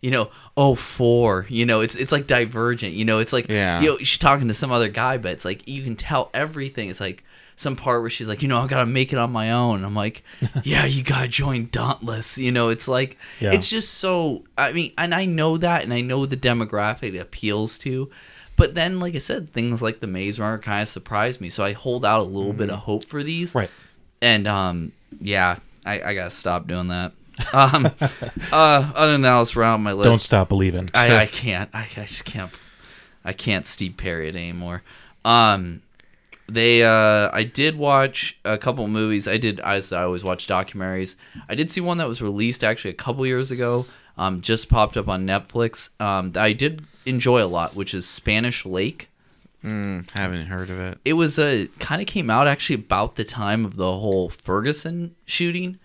you know, oh four, you know, it's it's like divergent, you know, it's like Yeah. you know, she's talking to some other guy, but it's like you can tell everything. It's like some part where she's like, you know, I gotta make it on my own. I'm like, yeah, you gotta join Dauntless. You know, it's like Yeah. it's just so. I mean, and I know that, and I know the demographic it appeals to. But then, like I said, things like the Maze Runner kind of surprised me, so I hold out a little bit of hope for these. right. And um, yeah, I, I gotta stop doing that. Um, uh, other than that, let's round my list. Don't stop believing. I, I can't. I, I just can't. I can't Steve Perry it anymore. Um, they. Uh, I did watch a couple movies. I did. As I always watch documentaries. I did see one that was released actually a couple years ago. Um, just popped up on Netflix. Um, that I did enjoy a lot, which is Spanish Lake mm, haven't heard of it. it was a kind of came out actually about the time of the whole Ferguson shooting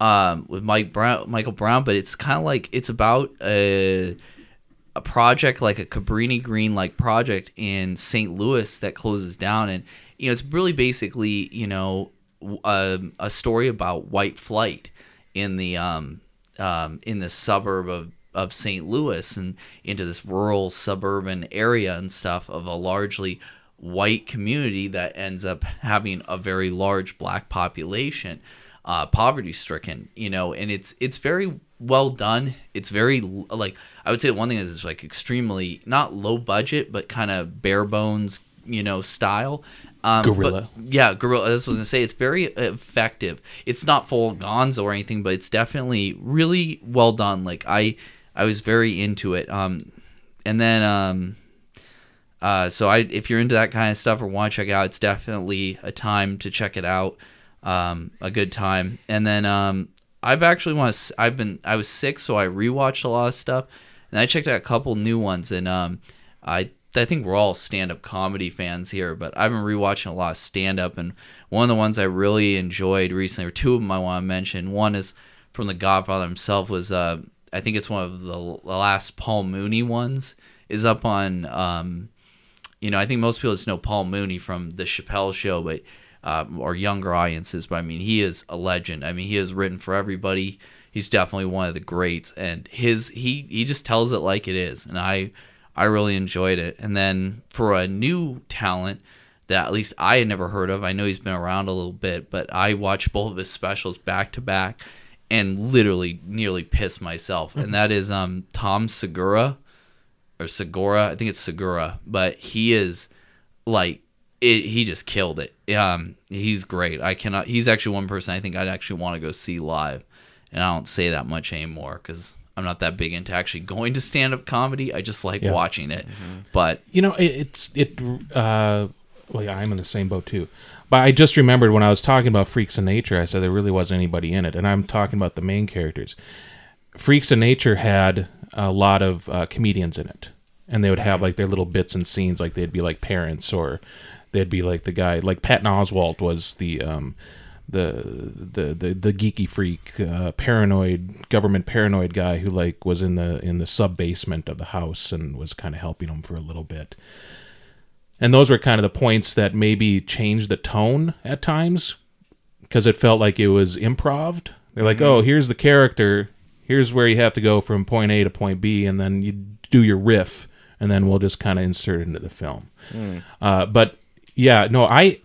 um, with Mike Brown, Michael Brown, but it's kind of like it's about a a project like a Cabrini Green like project in St. Louis that closes down, and you know it's really basically you know a, a story about white flight in the um, um, in the suburb of of St. Louis and into this rural suburban area and stuff of a largely white community that ends up having a very large black population, uh, poverty stricken, you know, and it's it's very well done. It's very like I would say one thing is it's like extremely not low budget but kind of bare bones, you know, style. Um, but- yeah, gorilla. I was gonna say. It's very effective. It's not full gonzo or anything, but it's definitely really well done. Like I, I was very into it. Um, and then um, uh, so I, if you're into that kind of stuff or want to check it out, it's definitely a time to check it out. Um, a good time. And then um, I've actually want to. I've been. I was sick, so I rewatched a lot of stuff, and I checked out a couple new ones. And um, I I think we're all stand up comedy fans here, but I've been rewatching a lot of stand up, and one of the ones I really enjoyed recently, or two of them I want to mention. One is from The Godfather himself. Was uh, I think it's one of the last Paul Mooney ones. Is up on um, you know, I think most people just know Paul Mooney from the Chappelle Show, but uh, or younger audiences. But I mean, he is a legend. I mean, he has written for everybody. He's definitely one of the greats, and his he he just tells it like it is, and I I really enjoyed it. And then for a new talent that at least I had never heard of, I know he's been around a little bit, but I watched both of his specials back to back and literally nearly pissed myself. and that is um Tom Segura or Segura. I think it's Segura, but he is like it, he just killed it. Um, he's great. I cannot. He's actually one person I think I'd actually want to go see live, and I don't say that much anymore because I'm not that big into actually going to stand up comedy. I just like Yeah. watching it. But you know it, it's it uh well yeah i'm in the same boat too but i just remembered when i was talking about freaks of nature i said there really wasn't anybody in it and i'm talking about the main characters freaks of nature had a lot of uh, comedians in it and they would have like their little bits and scenes like they'd be like parents or they'd be like the guy like patton oswalt was the um the the the, the geeky freak uh, paranoid government paranoid guy who like was in the in the sub basement of the house and was kind of helping him for a little bit. And those were kind of the points that maybe changed the tone at times because it felt like it was improv they're like oh here's the character. Here's where you have to go from point a to point b and then you do your riff and then we'll just kind of insert it into the film. Uh, but yeah no i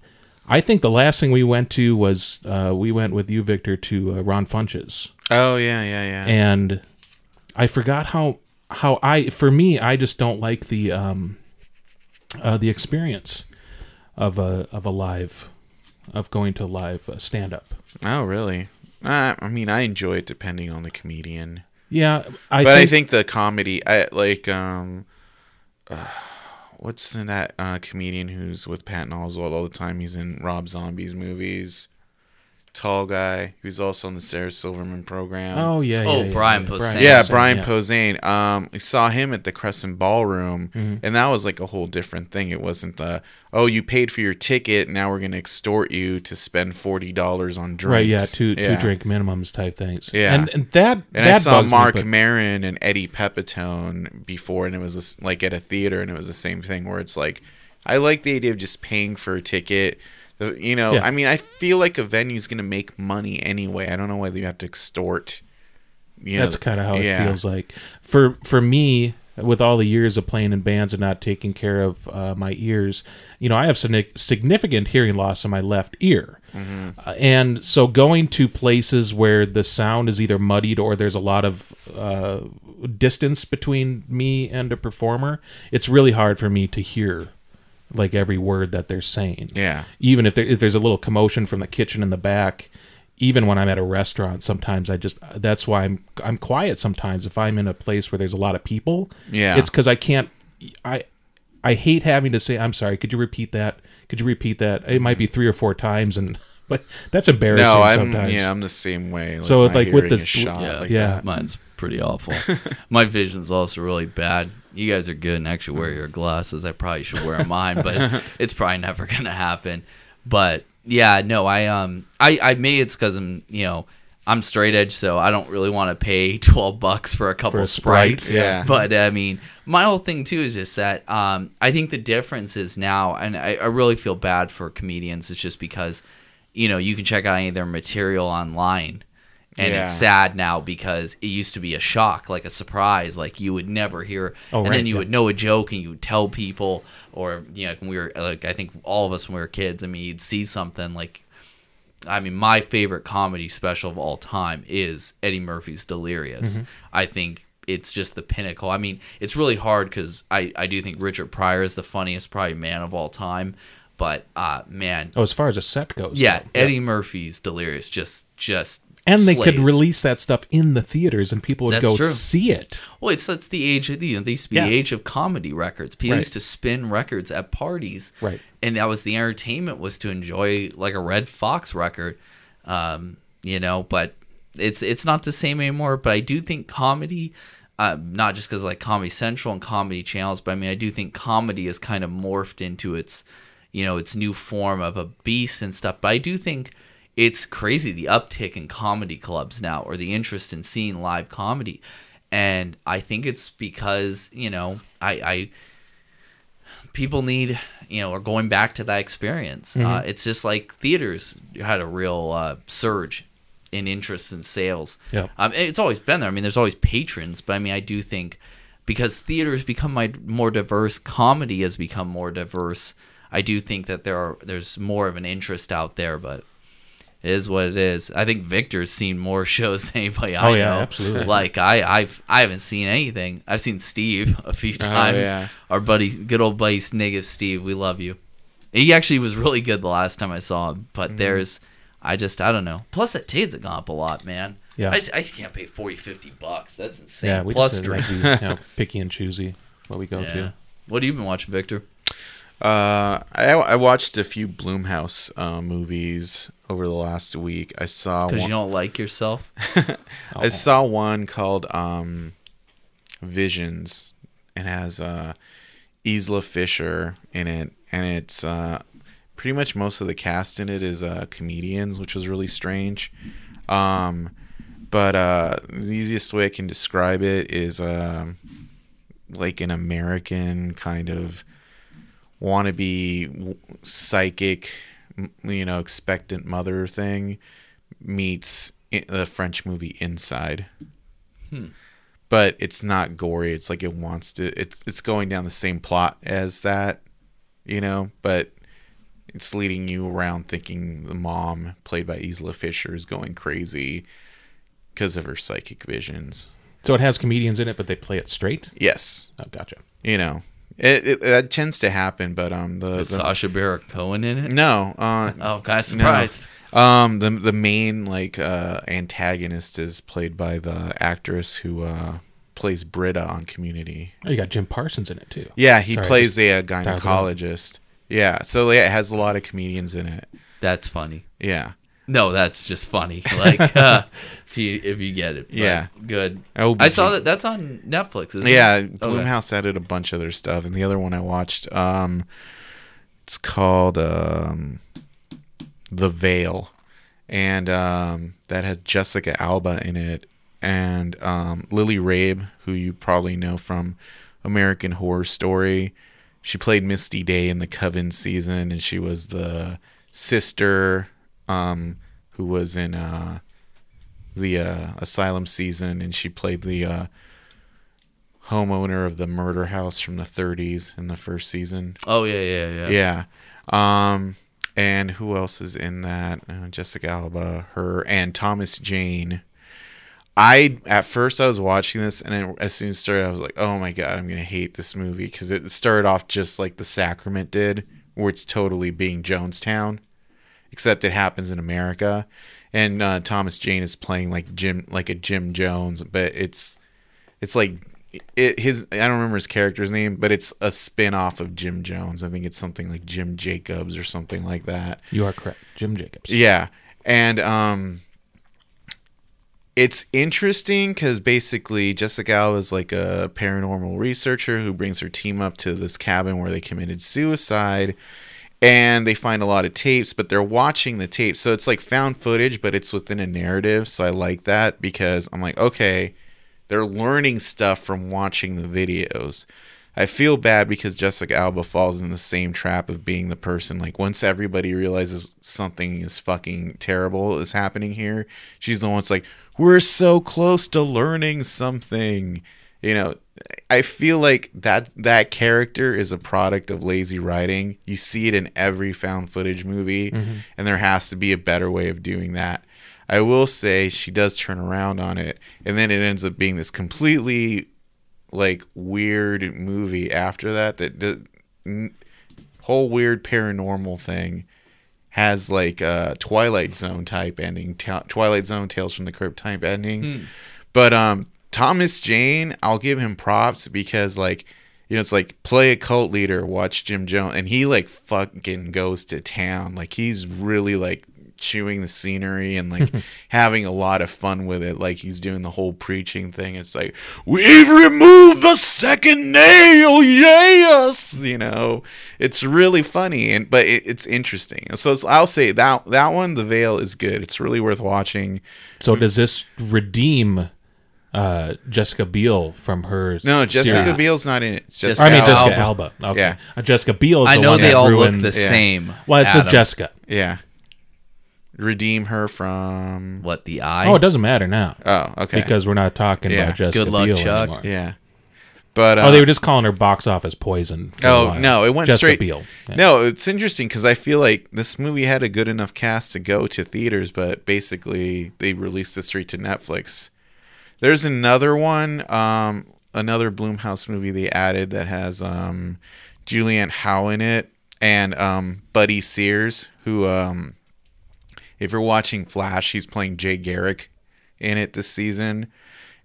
i think the last thing we went to was uh, we went with you victor to uh, ron funches Oh yeah, yeah, yeah. and I forgot how how I for me I just don't like the um uh, the experience of a of a live of going to live uh, stand up. oh really? Uh, I mean, I enjoy it depending on the comedian. Yeah, I but think, I think the comedy, I like um, uh, what's that uh, comedian who's with Patton Oswalt all the time? He's in Rob Zombie's movies. Tall guy who's also on the Sarah Silverman program. Oh yeah, yeah, Oh, yeah, Brian yeah. Posehn. yeah, Brian yeah. Posehn. Um, we saw him at the Crescent Ballroom, Mm-hmm. and that was like a whole different thing. It wasn't the oh, you paid for your ticket, now we're gonna extort you to spend forty dollars on drinks. Right, yeah, two Yeah. two drink minimums type things. Yeah. and, and that And that I saw bugs me, Mark but- Maron and Eddie Pepitone before, and it was this, like at a theater, and it was the same thing where it's like, I like the idea of just paying for a ticket. You know, Yeah. I mean, I feel like a venue's going to make money anyway. I don't know whether you have to extort. You know, That's kind of how yeah. it feels like. For for me, with all the years of playing in bands and not taking care of uh, my ears, you know, I have signi- significant hearing loss in my left ear, Mm-hmm. uh, and so going to places where the sound is either muddied or there's a lot of uh, distance between me and a performer, it's really hard for me to hear like every word that they're saying Yeah. even if, there, if there's a little commotion from the kitchen in the back even when i'm at a restaurant sometimes i just that's why i'm i'm quiet sometimes if i'm in a place where there's a lot of people Yeah. it's because i can't i i hate having to say i'm sorry could you repeat that could you repeat that it might be three or four times and but that's embarrassing No, I'm sometimes yeah, I'm the same way. Like, So, my like, with this- is shot yeah, like yeah. mine's pretty awful. My vision's also really bad. You guys are good and actually wear your glasses. I probably should wear mine, but it's probably never gonna happen. But yeah, no, I um, I I maybe it's because I'm you know I'm straight edge, so I don't really want to pay twelve bucks for a couple Sprite, sprites. yeah. But I mean, my whole thing too is just that um, I think the difference is now, and I, I really feel bad for comedians. It's just because you know you can check out any of their material online And Yeah. it's sad now because it used to be a shock, like a surprise, like you would never hear, Oh, and right, then you yeah. would know a joke and you would tell people, or you know, when we were like, I think all of us when we were kids. I mean, you'd see something like I mean, my favorite comedy special of all time is Eddie Murphy's Delirious. Mm-hmm. I think it's just the pinnacle. I mean, it's really hard because I, I do think Richard Pryor is the funniest, probably man of all time. But uh, man, Oh, as far as a set goes. yeah, though. Eddie Murphy's Delirious just just And they could release that stuff in the theaters, and people would That's go true. see it. Well, it's that's the age. Of, you know, they used to be Yeah. the age of comedy records. People Right. used to spin records at parties, Right. And that was the entertainment was to enjoy like a Redd Foxx record, um, you know. But it's it's not the same anymore. But I do think comedy, uh, not just because like Comedy Central and comedy channels, but I mean I do think comedy has kind of morphed into its, you know, its new form of a beast and stuff. But I do think it's crazy the uptick in comedy clubs now or the interest in seeing live comedy. And i think it's because you know i i people need you know are going back to that experience. Uh, it's just like theaters had a real uh, surge in interest in sales. Yeah um, it's always been there. I mean there's always patrons but i mean i do think because theaters become my, more diverse comedy has become more diverse i do think that there are there's more of an interest out there but it is what it is. I think Victor's seen more shows than anybody oh, I Oh, yeah, know. absolutely. Like I, I've I haven't seen anything. I've seen Steve a few oh, times. Oh, yeah. Our buddy, good old buddy, Nigga Steve. We love you. He actually was really good the last time I saw him. But mm-hmm. there's, I just I don't know. Plus that have gone up a lot, man. Yeah. I, just, I just can't pay 40, 50 bucks. That's insane. Yeah, we Plus just drink. like you know, picky and choosy what we go Yeah. to. What have you been watching, Victor? Uh, I, I watched a few Blumhouse uh, movies over the last week. I saw Because you don't like yourself. I saw one called um, Visions. It has uh, Isla Fisher in it, and it's uh, pretty much most of the cast in it is uh, comedians, which was really strange. Um, but uh, the easiest way I can describe it is um like an American kind of wannabe psychic, you know, expectant mother thing meets the French movie Inside. Hmm. But it's not gory. It's like it wants to. It's it's going down the same plot as that, you know. But it's leading you around thinking the mom, played by Isla Fisher, is going crazy because of her psychic visions. So it has comedians in it, but they play it straight. Yes, Oh, gotcha. you know, it, it that tends to happen. But um, the, Is the Sacha Baron Cohen in it? no, uh, Oh, guys, of No. surprised. Um, the the main like uh antagonist is played by the actress who uh plays Britta on Community. Oh, you got Jim Parsons in it too. Yeah, he Sorry, plays just a, uh, dialed it up. gynecologist. Yeah, so yeah, it has a lot of comedians in it. That's funny. Yeah, No, that's just funny. Like uh, if you if you get it. But Yeah. good. I saw that. That's on Netflix. Isn't yeah. it? Okay. Blumhouse added a bunch of their stuff, and the other one I watched, um, it's called um, The Veil, and um, that has Jessica Alba in it, and um, Lily Rabe, who you probably know from American Horror Story. She played Misty Day in the Coven season, and she was the sister um, who was in uh, the uh, Asylum season, and she played the uh, homeowner of the murder house from the 30s in the first season. Oh yeah, yeah, yeah. Yeah. Um, and who else is in that? Uh, Jessica Alba, her, and Thomas Jane. I at first I was watching this, and then as soon as it started, I was like, "Oh my god, I'm gonna hate this movie" because it started off just like The Sacrament did, where it's totally being Jonestown, except it happens in America, and uh, Thomas Jane is playing like Jim, like a Jim Jones, but it's it's like it his I don't remember his character's name, but it's a spin off of Jim Jones. I think it's something like Jim Jacobs or something like that. You are correct, Jim Jacobs. Yeah. And um it's interesting because basically Jessica Alba is like a paranormal researcher who brings her team up to this cabin where they committed suicide and they find a lot of tapes, but they're watching the tapes. So it's like found footage, but it's within a narrative. So I like that because I'm like, okay, they're learning stuff from watching the videos. I feel bad because Jessica Alba falls in the same trap of being the person like once everybody realizes something is fucking terrible is happening here, she's the one that's like, "We're so close to learning something." You know, I feel like that that character is a product of lazy writing. You see it in every found footage movie, and there has to be a better way of doing that. I will say she does turn around on it, and then it ends up being this completely like weird movie after that. That the n- whole weird paranormal thing has like a Twilight Zone type ending, Ta- Twilight Zone Tales from the Crypt type ending. But um, Thomas Jane, I'll give him props because like you know it's like play a cult leader, watch Jim Jones, and he like fucking goes to town. Like he's really like chewing the scenery and like having a lot of fun with it. Like he's doing the whole preaching thing. It's like we've removed the second nail, yes. You know, it's really funny and but it, it's interesting. So it's, I'll say that that one, The Veil, is good. It's really worth watching. So does this redeem uh, Jessica Biel from her? No, Jessica series? Biel's not in it. It's Jessica Jessica I mean Alba. Jessica Alba. Okay. Yeah. Uh, Jessica Biel. I know one they that all ruined, look the yeah. same. Well, it's a Jessica. Yeah. Redeem her from. What the eye? Oh, it doesn't matter now Oh, okay. because we're not talking Yeah. about Jessica Good luck, Biel Chuck. anymore. yeah. But uh, Oh, they were just calling her box office poison. for Oh no, it went Jessica straight. Biel. Yeah. No, it's interesting because I feel like this movie had a good enough cast to go to theaters, but basically they released it straight to Netflix. There's another one, um, another Blumhouse movie they added that has um, Julianne Hough in it and um, Buddy Sears, who, um, if you're watching Flash, he's playing Jay Garrick in it this season,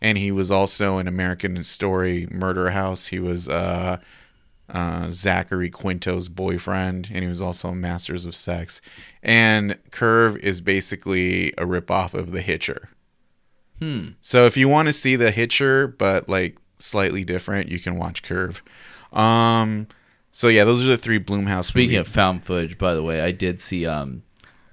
and he was also in American Story Murder House. He was uh, uh, Zachary Quinto's boyfriend, and he was also Masters of Sex. And Curve is basically a ripoff of The Hitcher. Hmm. So if you want to see The Hitcher, but like slightly different, you can watch Curve. Um, so yeah, those are the three Blumhouse. Speaking movies. of found footage, by the way, I did see um,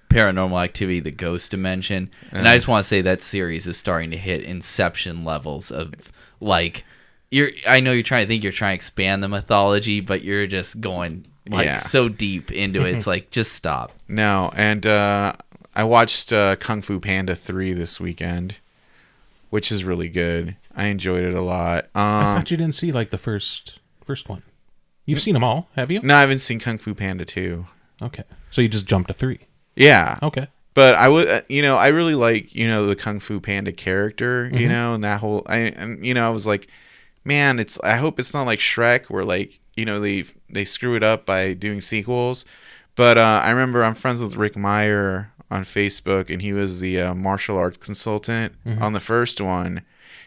Paranormal Activity: The Ghost Dimension, and Uh. I just want to say that series is starting to hit Inception levels of like you're. I know you're trying to think you're trying to expand the mythology, but you're just going like Yeah. so deep into it. It's like just stop. No, and uh, I watched uh, Kung Fu Panda three this weekend, which is really good. I enjoyed it a lot. I Um, thought you didn't see like the first first one. You've seen them all, have you? no, I haven't seen Kung Fu Panda two. Okay, so you just jumped to three. Yeah, Okay, but I would, uh, you know, I really like you know the Kung Fu Panda character, you know, and that whole, I, and you know, I was like, man, it's. I hope it's not like Shrek, where like you know they they screw it up by doing sequels. But uh, I remember I'm friends with Rick Meyer on Facebook, and he was the uh, martial arts consultant on the first one,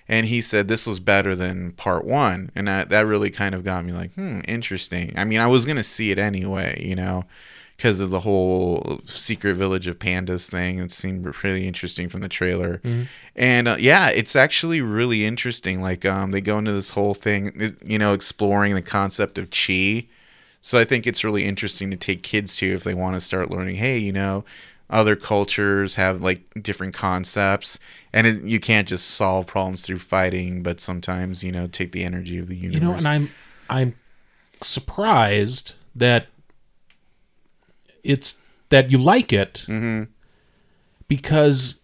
and he said this was better than part one, and that that really kind of got me like, hmm, interesting. I mean, I was gonna see it anyway, you know because of the whole secret village of pandas thing. It seemed pretty interesting from the trailer, and uh, yeah, it's actually really interesting. Like um, they go into this whole thing, you know, exploring the concept of chi. So I think it's really interesting to take kids to if they want to start learning. Hey, you know, other cultures have like different concepts, and it, you can't just solve problems through fighting, but sometimes you know take the energy of the universe. you know, and I'm I'm surprised that it's that you like it Mm-hmm. because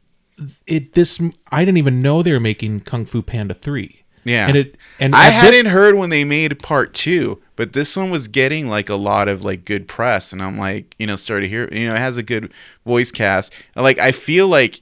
it this I didn't even know they were making Kung Fu Panda three. Yeah. and it and I at this- hadn't heard when they made part two, but this one was getting like a lot of like good press, and I'm like, you know, started to hear, you know, it has a good voice cast. Like I feel like,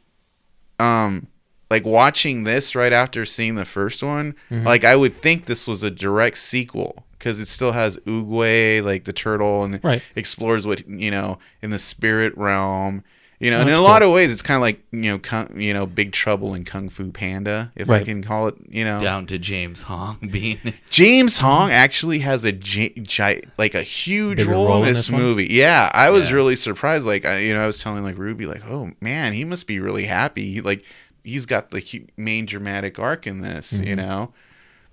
um, like watching this right after seeing the first one, Mm-hmm. like I would think this was a direct sequel because it still has Oogway, like the turtle, and Right. explores what you know in the spirit realm. You know, and in That's a lot of ways, it's kind of like you know, kung, you know, Big Trouble in Kung Fu Panda, if I can call it. You know, Down to James Hong being James Hong actually has a gi- gi- like a huge role, role in in this, this one? movie. Yeah, I was Yeah. really surprised. Like, I, you know, I was telling like Ruby, like, oh man, he must be really happy. He, like, he's got the hu- main dramatic arc in this, Mm-hmm. you know.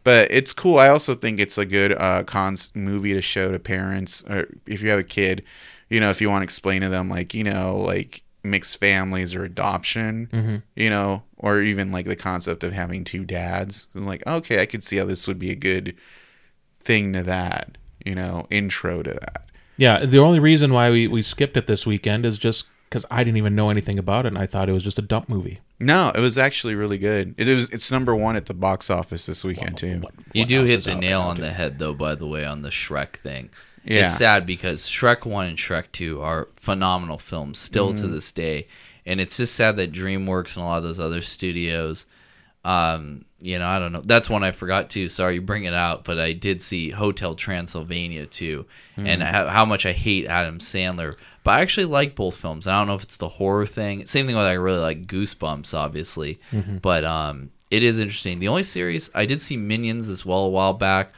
But it's cool. I also think it's a good uh, cons movie to show to parents, or if you have a kid, you know, if you want to explain to them, like, you know, like mixed families or adoption, Mm-hmm. you know, or even like the concept of having two dads. I'm like, okay, I could see how this would be a good thing to that, you know, intro to that. Yeah, the only reason why we, we skipped it this weekend is just because I didn't even know anything about it, and I thought it was just a dump movie. No, it was actually really good. It was it's number one at the box office this weekend too. You What do hit the nail on dude? the head, though. By the way, on the Shrek thing, Yeah. it's sad because Shrek One and Shrek Two are phenomenal films still Mm-hmm. to this day, and it's just sad that DreamWorks and a lot of those other studios, um, you know, I don't know. That's one I forgot too. Sorry, you bring it out, but I did see Hotel Transylvania too, and Mm-hmm. how, how much I hate Adam Sandler. But I actually like both films. I don't know if it's the horror thing. Same thing with I really like Goosebumps, obviously, Mm-hmm. but um, it is interesting. The only series I did see Minions as well a while back.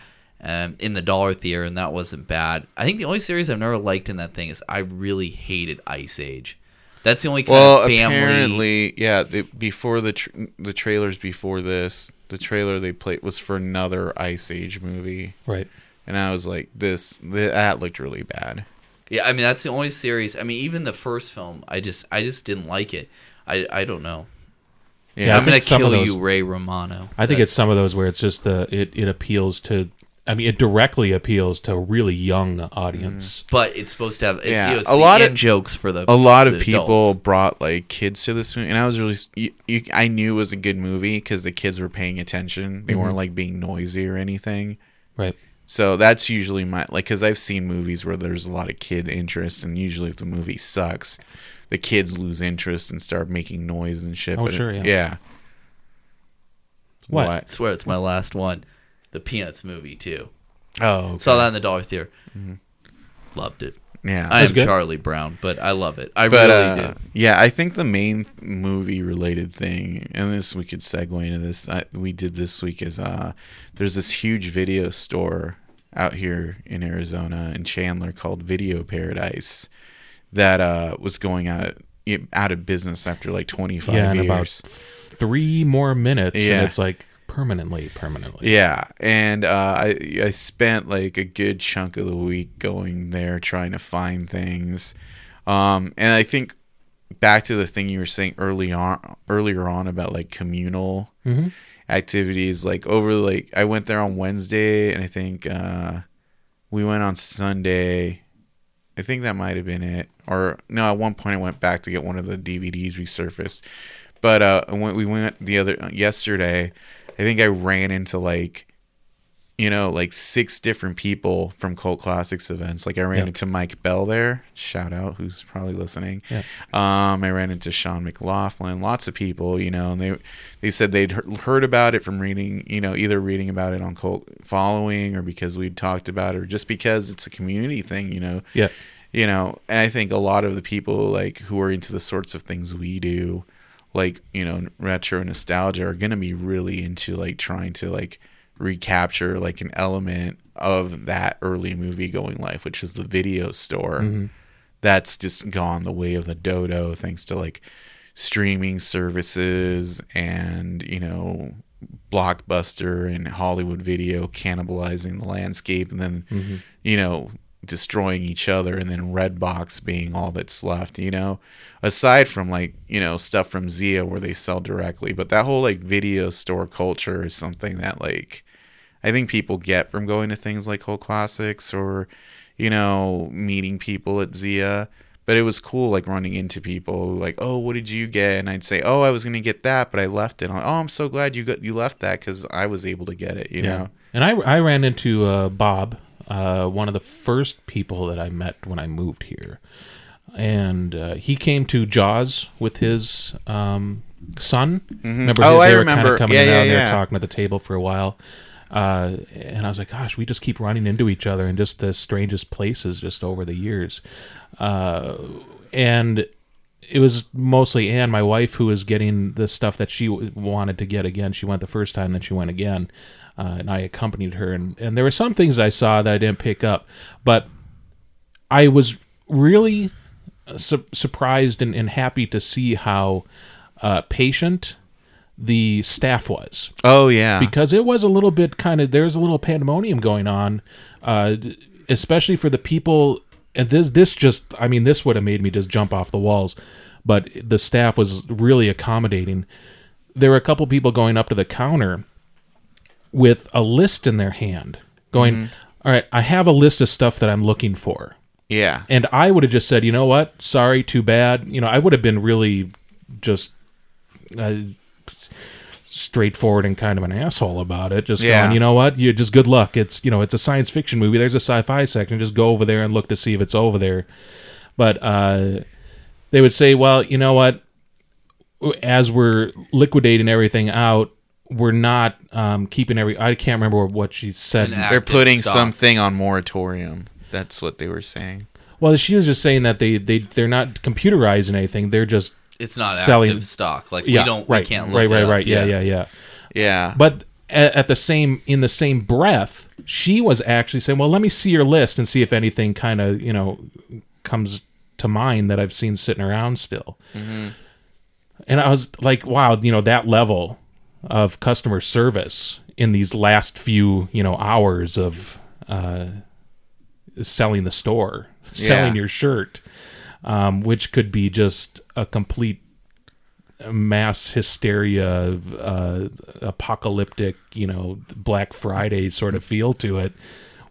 Um, in the dollar theater, and that wasn't bad. I think the only series I've never liked in that thing is I really hated Ice Age. That's the only kind Well, of family. apparently, yeah. The, before the tr- the trailers before this, the trailer they played was for another Ice Age movie, Right. and I was like, this th- that looked really bad. Yeah, I mean that's the only series. I mean, even the first film, I just I just didn't like it. I I don't know. Yeah, I I'm gonna think some of kill those- you, Ray Romano. I think That- it's some of those where it's just the it, it appeals to. I mean, it directly appeals to a really young audience. Mm. but it's supposed to have it's, Yeah, you know, it's a the lot of- in jokes for the A lot of the people adults. brought like kids to this movie, and I was really you, you, I knew it was a good movie because the kids were paying attention. They mm-hmm. weren't like being noisy or anything. Right. So that's usually my like because I've seen movies where there's a lot of kid interest, and usually if the movie sucks, the kids lose interest and start making noise and shit. Oh, But sure, yeah. yeah. What? I swear it's my last one. The Peanuts movie too. Oh, okay. Saw that in the dollar theater. Loved it. yeah. I am good. Charlie Brown, but I love it. I but really uh, do. yeah, I think the main movie related thing, and this we could segue into this. I, we did this week is uh, there's this huge video store out here in Arizona in Chandler called Video Paradise that uh was going out out of business after like 25 Yeah, in years. about three more minutes, Yeah. and it's like permanently, permanently. Yeah, and uh, I I spent like a good chunk of the week going there trying to find things, um, and I think back to the thing you were saying early on earlier on about like communal Mhm. activities. Like over like I went there on Wednesday, and I think uh, we went on Sunday. I think that might have been it. Or no, at one point I went back to get one of the DVDs resurfaced. But uh, when we went the other yesterday, I think I ran into like, you know, like six different people from Cult Classics events. Like I ran into Mike Bell there, shout out, who's probably listening. Yeah. Um, I ran into Sean McLaughlin, lots of people, you know, and they they said they'd heard about it from reading, you know, either reading about it on Cult Following or because we'd talked about it, or just because it's a community thing, you know Yeah. you know and i think a lot of the people like who are into the sorts of things we do like you know retro nostalgia are going to be really into like trying to like recapture like an element of that early movie going life which is the video store. Mm-hmm. That's just gone the way of the dodo thanks to like streaming services and you know blockbuster and hollywood video cannibalizing the landscape and then mm-hmm. you know destroying each other and then redbox being all that's left you know aside from like you know stuff from zia where they sell directly but that whole like video store culture is something that like I think people get from going to things like Cult Classics or, you know, meeting people at Zia. But it was cool, like running into people like, "Oh, what did you get?" And I'd say, "Oh, I was gonna get that, but I left it." I'm like, "Oh, I'm so glad you got you left that because I was able to get it." You know? And I, I ran into uh, Bob, uh, one of the first people that I met when I moved here. And uh, he came to Jaws with his um, son. Remember, Oh, I were. Kind of coming Yeah, in yeah, they were yeah. talking at the table for a while. Uh, and I was like, gosh, we just keep running into each other in just the strangest places just over the years. Uh, and it was mostly Anne, my wife, who was getting the stuff that she wanted to get again. She went the first time, then she went again, uh, and I accompanied her. And, and there were some things that I saw that I didn't pick up, but I was really su- surprised and, and happy to see how uh, patient the staff was Oh yeah. because it was a little bit kind of there's a little pandemonium going on, uh, especially for the people. And this this just I mean this would have made me just jump off the walls, but the staff was really accommodating. There were a couple people going up to the counter with a list in their hand, going, "All right, I have a list of stuff that I'm looking for." Yeah. And I would have just said, you know what? Sorry, too bad. You know, I would have been really just uh, straightforward and kind of an asshole about it. Just Yeah. going, you know what? You just good luck. It's you know, it's a science fiction movie. There's a sci-fi section. Just go over there and look to see if it's over there. But uh, they would say, well, you know what? As we're liquidating everything out. We're not um, keeping every. I can't remember what she said. An They're active putting stock. something on moratorium. That's what they were saying. Well, she was just saying that they they they're not computerizing anything. They're just It's not Selling- active stock. Like yeah, we don't. right, We can't. right, look right, it up. right. Yeah, yeah, yeah. Yeah. But at, at the same in the same breath, she was actually saying, "Well, let me see your list and see if anything kind of you know comes to mind that I've seen sitting around still." And I was like, "Wow, you know that level of customer service in these last few you know hours of uh, selling the store, selling Yeah. your shirt." um, which could be just a complete mass hysteria, uh, apocalyptic, you know, Black Friday sort of feel to it,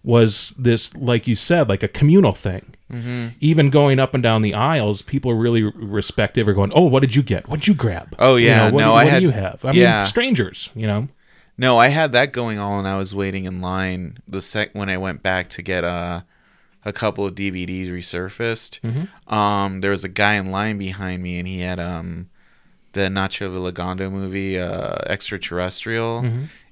was this, like you said, like a communal thing. Mm-hmm. Even going up and down the aisles, people are really respective. Are going, "Oh, what did you get? What did you grab? Oh, You yeah. know, what, No, do, I what had- do you have? I yeah. mean, strangers, you know." No, I had that going on I was waiting in line the sec when I went back to get uh, a couple of DVDs resurfaced. Um, there was a guy in line behind me, and he had um, the Nacho Vigalondo movie, uh, Extraterrestrial,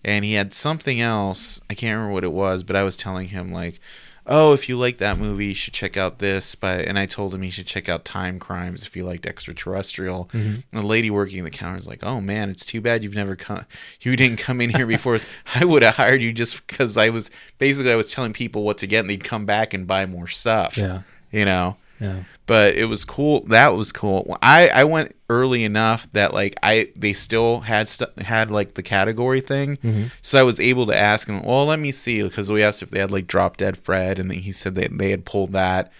and he had something else. I can't remember what it was, but I was telling him like, "Oh, if you like that movie, you should check out this." But and I told him he should check out Time Crimes if you liked Extraterrestrial. Mm-hmm. And the lady working the counter is like, "Oh man, it's too bad you've never come. You didn't come in here before. I would have hired you just because I was basically I was telling people what to get, and they'd come back and buy more stuff. Yeah, you know." Yeah. but it was cool. That was cool. I I went early enough that like I they still had st- had like the category thing, so I was able to ask him. Well, let me see because we asked if they had like Drop Dead Fred, and then he said that they had pulled that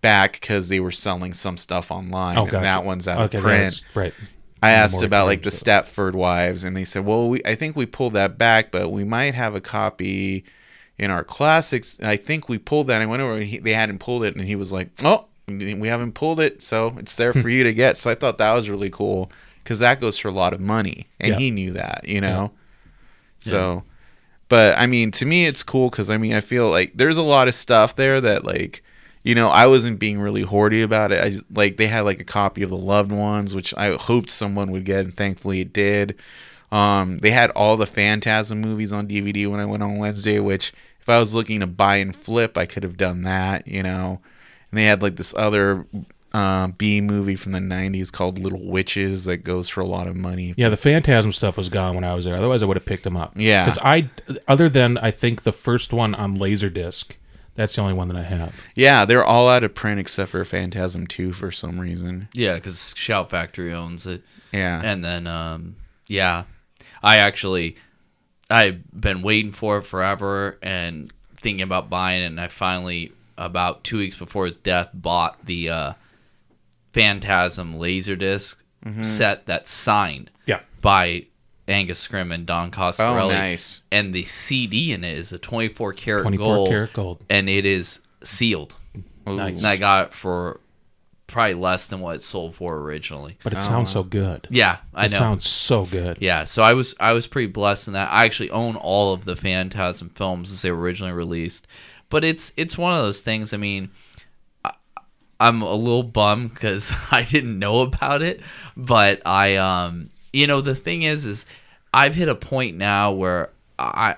back because they were selling some stuff online, Oh, and that one's out Okay, of print. right. I asked about like the so- Stepford Wives, and they said, "Well, we I think we pulled that back, but we might have a copy in our classics." I think we pulled that. I went over, and he, they hadn't pulled it, and he was like, "Oh, we haven't pulled it, so it's there for you to get." So I thought that was really cool because that goes for a lot of money, and Yeah. he knew that, you know. So, but I mean, to me, it's cool because I mean, I feel like there's a lot of stuff there that like. You know, I wasn't being really hoardy about it. I just, like they had like a copy of the Loved Ones, which I hoped someone would get, and thankfully it did. Um, they had all the Phantasm movies on DVD when I went on Wednesday, which if I was looking to buy and flip, I could have done that. You know, and they had like this other uh, B movie from the '90s called Little Witches that goes for a lot of money. Yeah, the Phantasm stuff was gone when I was there. Otherwise, I would have picked them up. Yeah. because I, other than I think the first one on Laserdisc, that's the only one that I have. Yeah, they're all out of print except for Phantasm 2 for some reason. Yeah, because Shout Factory owns it. Yeah. And then, um, yeah, I actually, I've been waiting for it forever and thinking about buying it. And I finally, about two weeks before his death, bought the uh, Phantasm Laserdisc set that's signed Yeah, by Angus Scrimm and Don Coscarelli. oh, nice. And the CD in it is a 24 karat 24 gold. karat gold. And it is sealed. Nice. And I got it for probably less than what it sold for originally. But it sounds so good. Yeah, I it know. It sounds so good. Yeah, so I was I was pretty blessed in that. I actually own all of the Phantasm films as they were originally released, but it's it's one of those things. I mean, I, I'm a little bummed because I didn't know about it, but I um you know the thing is is I've hit a point now where I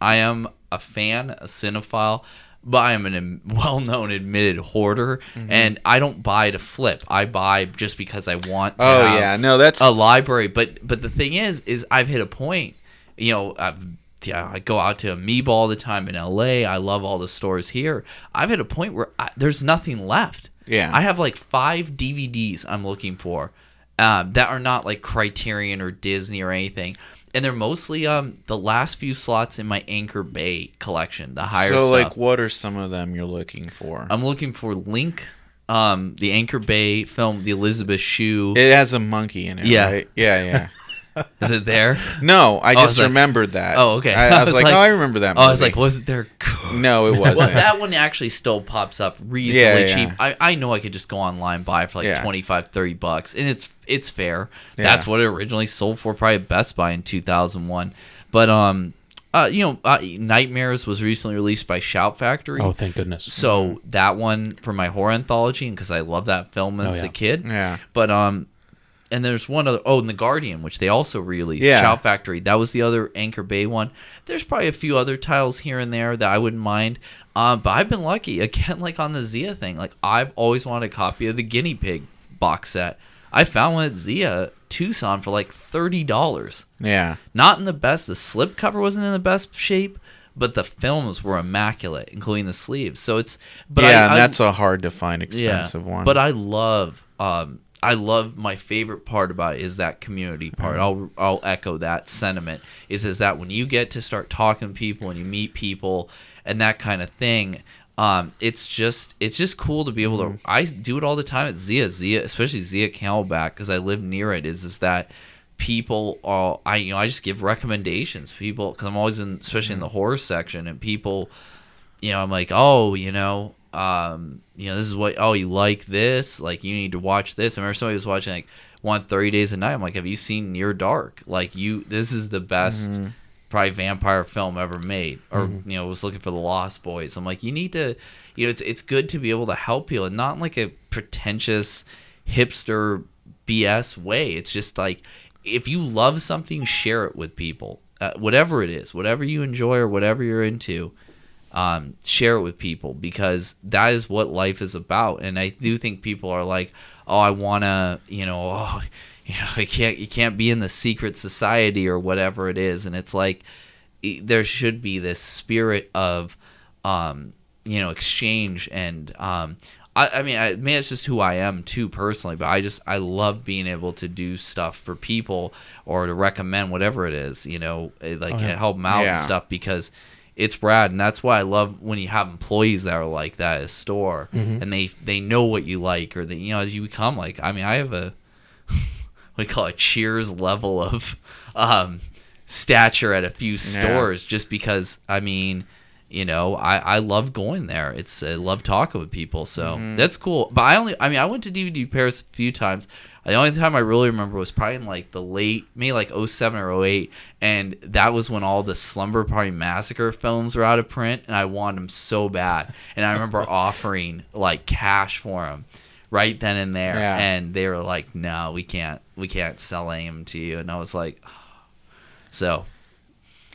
I am a fan, a cinephile. But I am an well-known admitted hoarder, Mm-hmm. and I don't buy to flip. I buy just because I want. Oh, yeah. No, that's. a library. But but the thing is, is I've hit a point. You know, I've, yeah, I go out to Amoeba all the time in L.A. I love all the stores here. I've hit a point where I, there's nothing left. Yeah. I have like five DVDs I'm looking for um, that are not like Criterion or Disney or anything. And they're mostly um the last few slots in my Anchor Bay collection, the higher so, stuff. like, what are some of them you're looking for? I'm looking for Link, um, the Anchor Bay film, the Elizabeth Shue. it has a monkey in it, Yeah. right? Yeah, yeah. Is it there? No, I I just was like- remembered that. Oh, okay. I, I I was, was like, like- oh, I remember that. Oh, I was movie. like, was it there? no, it wasn't. that one actually still pops up reasonably Yeah, yeah. cheap. I, I know I could just go online buy it for like Yeah. 25, 30 bucks, and it's it's fair. Yeah. That's what it originally sold for, probably at Best Buy in two thousand one. But um, uh, you know, uh, Nightmares was recently released by Shout Factory. Oh, thank goodness. So that one for my horror anthology, and because I love that film as Oh, a kid. Yeah. But um, and there's one other. Oh, and the Guardian, which they also released. Yeah. Shout Factory. That was the other Anchor Bay one. There's probably a few other titles here and there that I wouldn't mind. Um, but I've been lucky again, like on the Zia thing. Like I've always wanted a copy of the Guinea Pig box set. I found one at Zia Tucson for like thirty dollars. yeah. Not in the best. The slip cover wasn't in the best shape, but the films were immaculate, including the sleeves. So it's. But yeah, I, that's a hard to find expensive one. but I love um I love my favorite part about it is that community part. Mm-hmm. I'll I'll echo that sentiment. Is is that when you get to start talking to people and you meet people and that kind of thing, um, it's just it's just cool to be able to. Mm-hmm. I do it all the time at Zia, Zia, especially Zia Camelback because I live near it. Is is that people are I you know I just give recommendations. People because I'm always in especially in mm-hmm. the horror section and people you know, I'm like, oh, you know, um, you know, this is what, oh, you like this, like you need to watch this. I remember somebody was watching like one Thirty Days a Night. I'm like, have you seen Near Dark? Like you, this is the best probably vampire film ever made. Or you know, was looking for the Lost Boys. I'm like, you need to, you know, it's it's good to be able to help people and not in like a pretentious hipster BS way. It's just like if you love something, share it with people. Uh, whatever it is, whatever you enjoy or whatever you're into, um, share it with people because that is what life is about. And I do think people are like, oh, I want to, you know, oh, you know, I can't, you can't be in the secret society or whatever it is. And it's like, i- there should be this spirit of, um, you know, exchange and, um, I, I mean, I, maybe it's just who I am too personally, but I just I love being able to do stuff for people or to recommend whatever it is, you know, like yeah. help them out and stuff because it's rad, and that's why I love when you have employees that are like that at a store, and they they know what you like, or that you know as you become like. I mean, I have a what do you call it, Cheers level of um, stature at a few stores, just because I mean. You know, I, I love going there. It's I love talking with people, so that's cool. But I only, I mean, I went to DVD Paris a few times. The only time I really remember was probably in like the late, maybe like 07 or 08, and that was when all the Slumber Party Massacre films were out of print, and I wanted them so bad. And I remember offering like cash for them right then and there, Yeah. and they were like, "No, we can't, we can't sell any of them to you." And I was like, oh. so.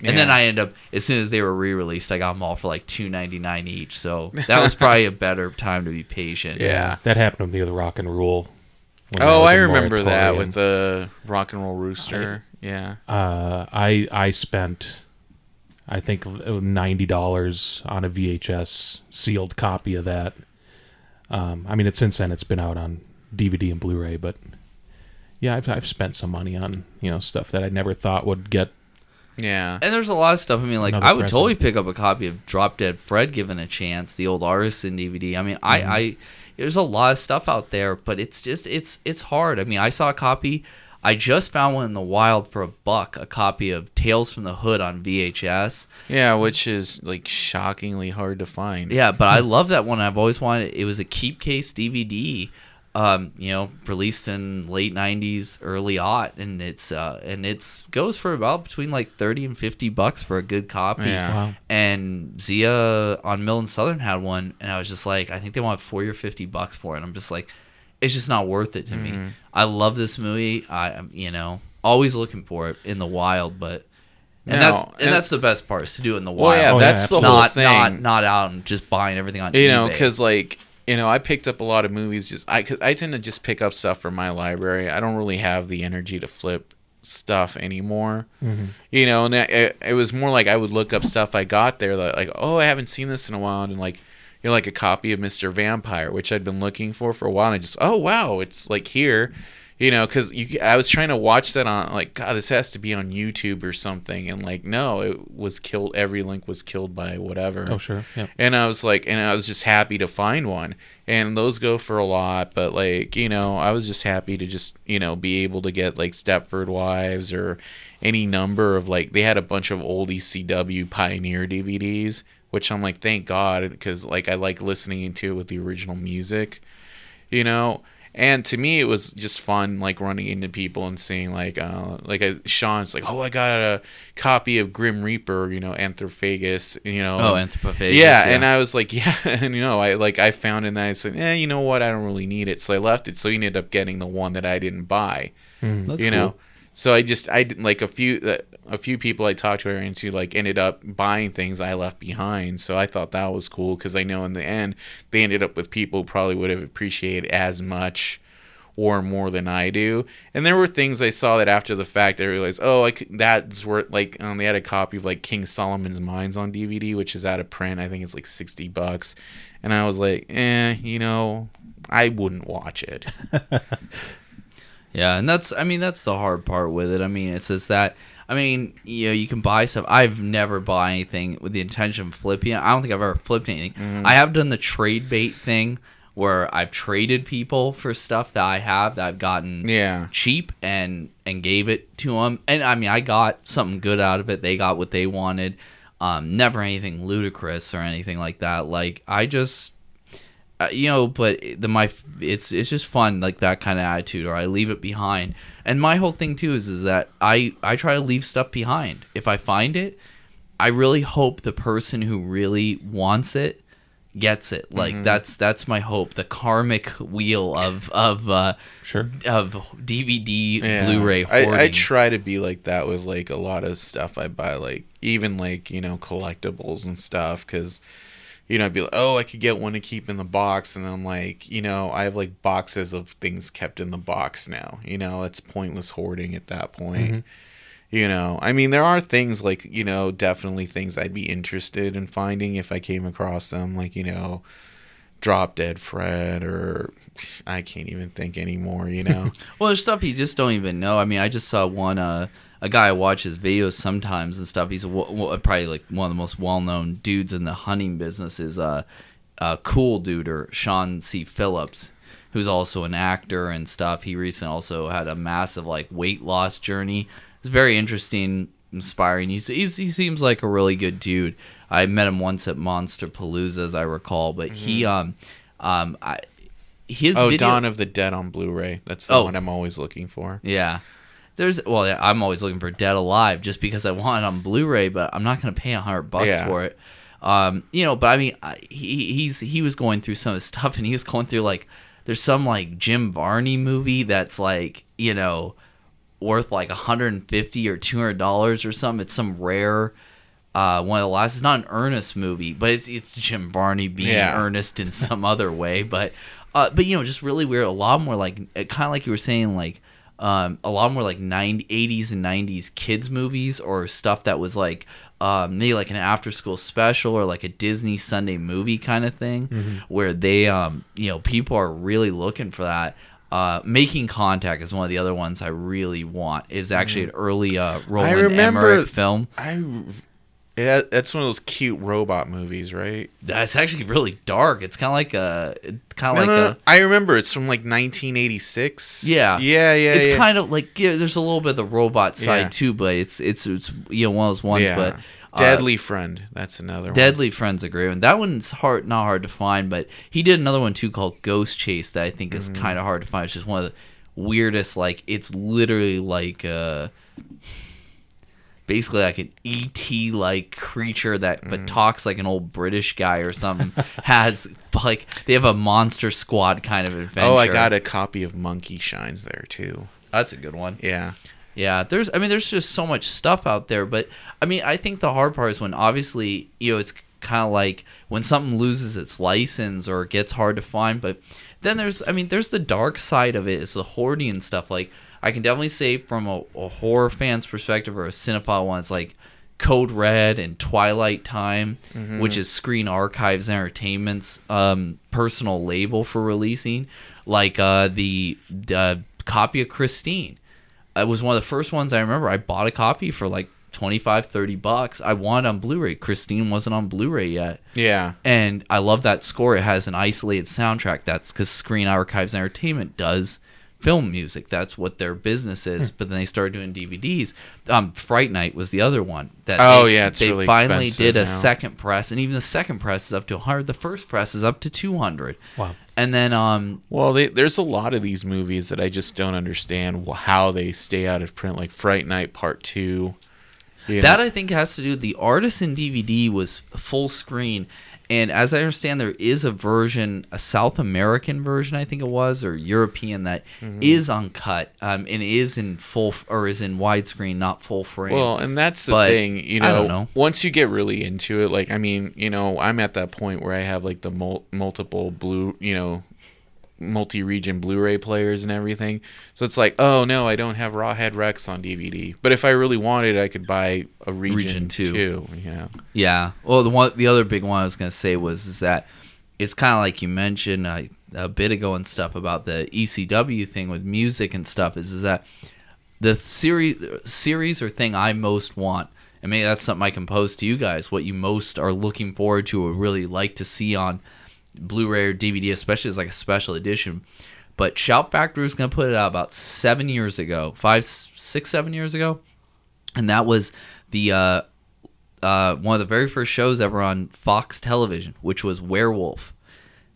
And then I end up as soon as they were re-released, I got them all for like two ninety nine each. So that was probably a better time to be patient. Yeah. that happened with me with Rock and Roll. When there Oh, I I a remember that with the rock and roll rooster. yeah. uh, I I spent I think ninety dollars on a VHS sealed copy of that. Um, I mean, it's since then it's been out on DVD and Blu-ray, but yeah, I've I've spent some money on you know stuff that I never thought would get. Yeah. And there's a lot of stuff. I mean, like Another I would present. totally pick up a copy of Drop Dead Fred given a chance, the old Artisan DVD. I mean, I, Mm-hmm. I there's a lot of stuff out there, but it's just it's it's hard. I mean, I saw a copy. I just found one in the wild for a buck, a copy of Tales from the Hood on VHS. Yeah, which is like shockingly hard to find. Yeah, but I love that one. I've always wanted. It was a keep case DVD, um, you know, released in late '90s, early aught, and it's uh, and it's goes for about between like thirty and fifty bucks for a good copy. Yeah. Wow. And Zia on Mill and Southern had one, and I was just like, I think they want forty or fifty bucks for it. And I'm just like, it's just not worth it to me. I love this movie. I, am you know, always looking for it in the wild, but. And No, that's and, and- that's the best part is to do it in the Well, wild yeah, Oh, yeah, that's the absolutely. whole not thing. not not out and just buying everything on you know, because like you know, I picked up a lot of movies. Just I, I tend to just pick up stuff from my library. I don't really have the energy to flip stuff anymore. Mm-hmm. You know, and it, it was more like I would look up stuff I got there, that, like oh, I haven't seen this in a while, and like you know, like a copy of Mister Vampire, which I'd been looking for for a while, and I just oh wow, it's like here. You know, because you I was trying to watch that on like God, this has to be on YouTube or something, and like no, it was killed. Every link was killed by whatever. Oh sure. Yeah. And I was like, and I was just happy to find one. And those go for a lot, but like, you know, I was just happy to just, you know, be able to get like Stepford Wives or any number of like, they had a bunch of old ECW Pioneer DVDs, which I'm like, thank God, because like I like listening to it with the original music, you know? And to me, it was just fun, like running into people and seeing, like, uh, like uh, Sean's like, oh, I got a copy of Grim Reaper, you know, Anthrophagus, you know, Oh, Anthropophagus. yeah, and I was like, yeah, and you know, I like I found it and I said, eh, you know what, I don't really need it, so I left it. So he ended up getting the one that I didn't buy, That's you know. So I just I like a few uh, a few people I talked to are into like ended up buying things I left behind. So I thought that was cool because I know in the end they ended up with people who probably would have appreciated as much or more than I do. And there were things I saw that after the fact I realized, oh, I could, that's worth like um, they had a copy of like King Solomon's Mines on DVD, which is out of print. I think it's like sixty bucks, and I was like, eh, you know, I wouldn't watch it. Yeah, and that's I mean that's the hard part with it. I mean it's just that I mean you know you can buy stuff. I've never bought anything with the intention of flipping. it. I don't think I've ever flipped anything. Mm-hmm. I have done the trade bait thing where I've traded people for stuff that I have that I've gotten Yeah. cheap and and gave it to them. And I mean I got something good out of it. They got what they wanted. Um, never anything ludicrous or anything like that. Like I just uh, you know, but the my it's it's just fun like that kind of attitude, or I leave it behind. And my whole thing too is is that I I try to leave stuff behind. If I find it, I really hope the person who really wants it gets it. Like that's that's my hope. The karmic wheel of of uh, Sure. of DVD Yeah. Blu-ray I. I try to be like that with like a lot of stuff I buy, like even like you know collectibles and stuff, because you know I'd be like, oh, I could get one to keep in the box, and I'm like, you know, I have like boxes of things kept in the box now. You know, it's pointless hoarding at that point. You know, I mean, there are things like you know, definitely things I'd be interested in finding if I came across them, like you know. Drop Dead Fred, or I can't even think anymore. You know, Well, there's stuff you just don't even know. I mean, I just saw one uh, a guy watches videos sometimes and stuff. He's a, w- w- probably like one of the most well-known dudes in the hunting business. Is uh, uh, cool dude or Sean C. Phillips, who's also an actor and stuff. He recently also had a massive like weight loss journey. It's very interesting, inspiring. He's, he's he seems like a really good dude. I met him once at Monster Palooza, as I recall, but he um um I his Oh, video- Dawn of the Dead on Blu-ray. That's the Oh. one I'm always looking for. Yeah. There's well, yeah, I'm always looking for Dead Alive just because I want it on Blu-ray, but I'm not going to pay a hundred bucks Yeah. for it. Um, you know, but I mean, he he's he was going through some of his stuff, and he was going through like there's some like Jim Varney movie that's like you know worth like 150 or 200 dollars or something. It's some rare. Uh, one of the last. It's not an Ernest movie, but it's it's Jim Varney being Yeah. earnest in some other way. But uh, but you know, just really weird. A lot more like kind of like you were saying, like um, a lot more like 90, 80s and 90s kids movies or stuff that was like um, maybe like an after school special or like a Disney Sunday movie kind of thing where they um, you know people are really looking for that. Uh, Making Contact is one of the other ones I really want. Is actually an early uh, Roland remember- Emmerich film. I. Yeah, that's one of those cute robot movies, right? That's actually really dark. It's kind of like a kind No, of like no, no. a I remember it's from like 1986. Yeah. yeah, yeah. it's yeah. kind of like yeah, there's a little bit of the robot side Yeah. too, but it's it's it's you know one of those ones. yeah. But uh, Deadly Friend. That's another one. Deadly Friend's a great one. That one's hard, not hard to find, but he did another one too called Ghost Chase that I think is Mm-hmm. kind of hard to find. It's just one of the weirdest. Like it's literally like uh basically like an ET like creature that Mm-hmm. but talks like an old British guy or something. has like they have a monster squad kind of adventure. Oh, I got a copy of Monkey Shines there too. That's a good one. Yeah. Yeah, there's I mean there's just so much stuff out there, but I mean I think the hard part is when obviously, you know, it's kind of like when something loses its license or gets hard to find, but then there's I mean there's the dark side of it is the hoarding and stuff like I can definitely say from a, a horror fan's perspective or a cinephile one it's like Code Red and Twilight Time, which is Screen Archives Entertainment's um, personal label for releasing, like uh, the uh, copy of Christine. It was one of the first ones I remember. I bought a copy for like 25, 30 bucks. I wanted on Blu-ray. Christine wasn't on Blu-ray yet. Yeah. And I love that score. It has an isolated soundtrack. That's because Screen Archives Entertainment does film music. That's what their business is. Hmm. But then they started doing DVDs. Um, Fright Night was the other one. That Oh, they, yeah, it's they really finally did a now. second press, and even the second press is up to 100. The first press is up to 200. Wow. And then um, Well, they, there's a lot of these movies that I just don't understand how they stay out of print, like Fright Night Part Two. you That know. I think has to do with the Artisan DVD was full screen, and as I understand, there is a version, a South American version, I think it was, or European that is Mm-hmm. uncut, um, and is in full f- or is in widescreen, not full frame. Well, and that's the But, thing, you I know, don't know. Once you get really into it, like I mean, you know, I'm at that point where I have like the mul- multiple blue, you know, multi-region Blu-ray players and everything. So it's like, oh no, I don't have Rawhead Rex on DVD. But if I really wanted, I could buy a region, Region two. two. You know, Yeah. Well, the one, the other big one I was gonna say was is that it's kind of like you mentioned uh, a bit ago and stuff about the ECW thing with music and stuff. Is is that the series series or thing I most want? and maybe that's something I can pose to you guys. What you most are looking forward to or really like to see on Blu-ray or DVD, especially as like a special edition. But Shout Factory was going to put it out about seven years ago, five, six, seven years ago, and that was the uh, uh, one of the very first shows ever on Fox Television, which was Werewolf,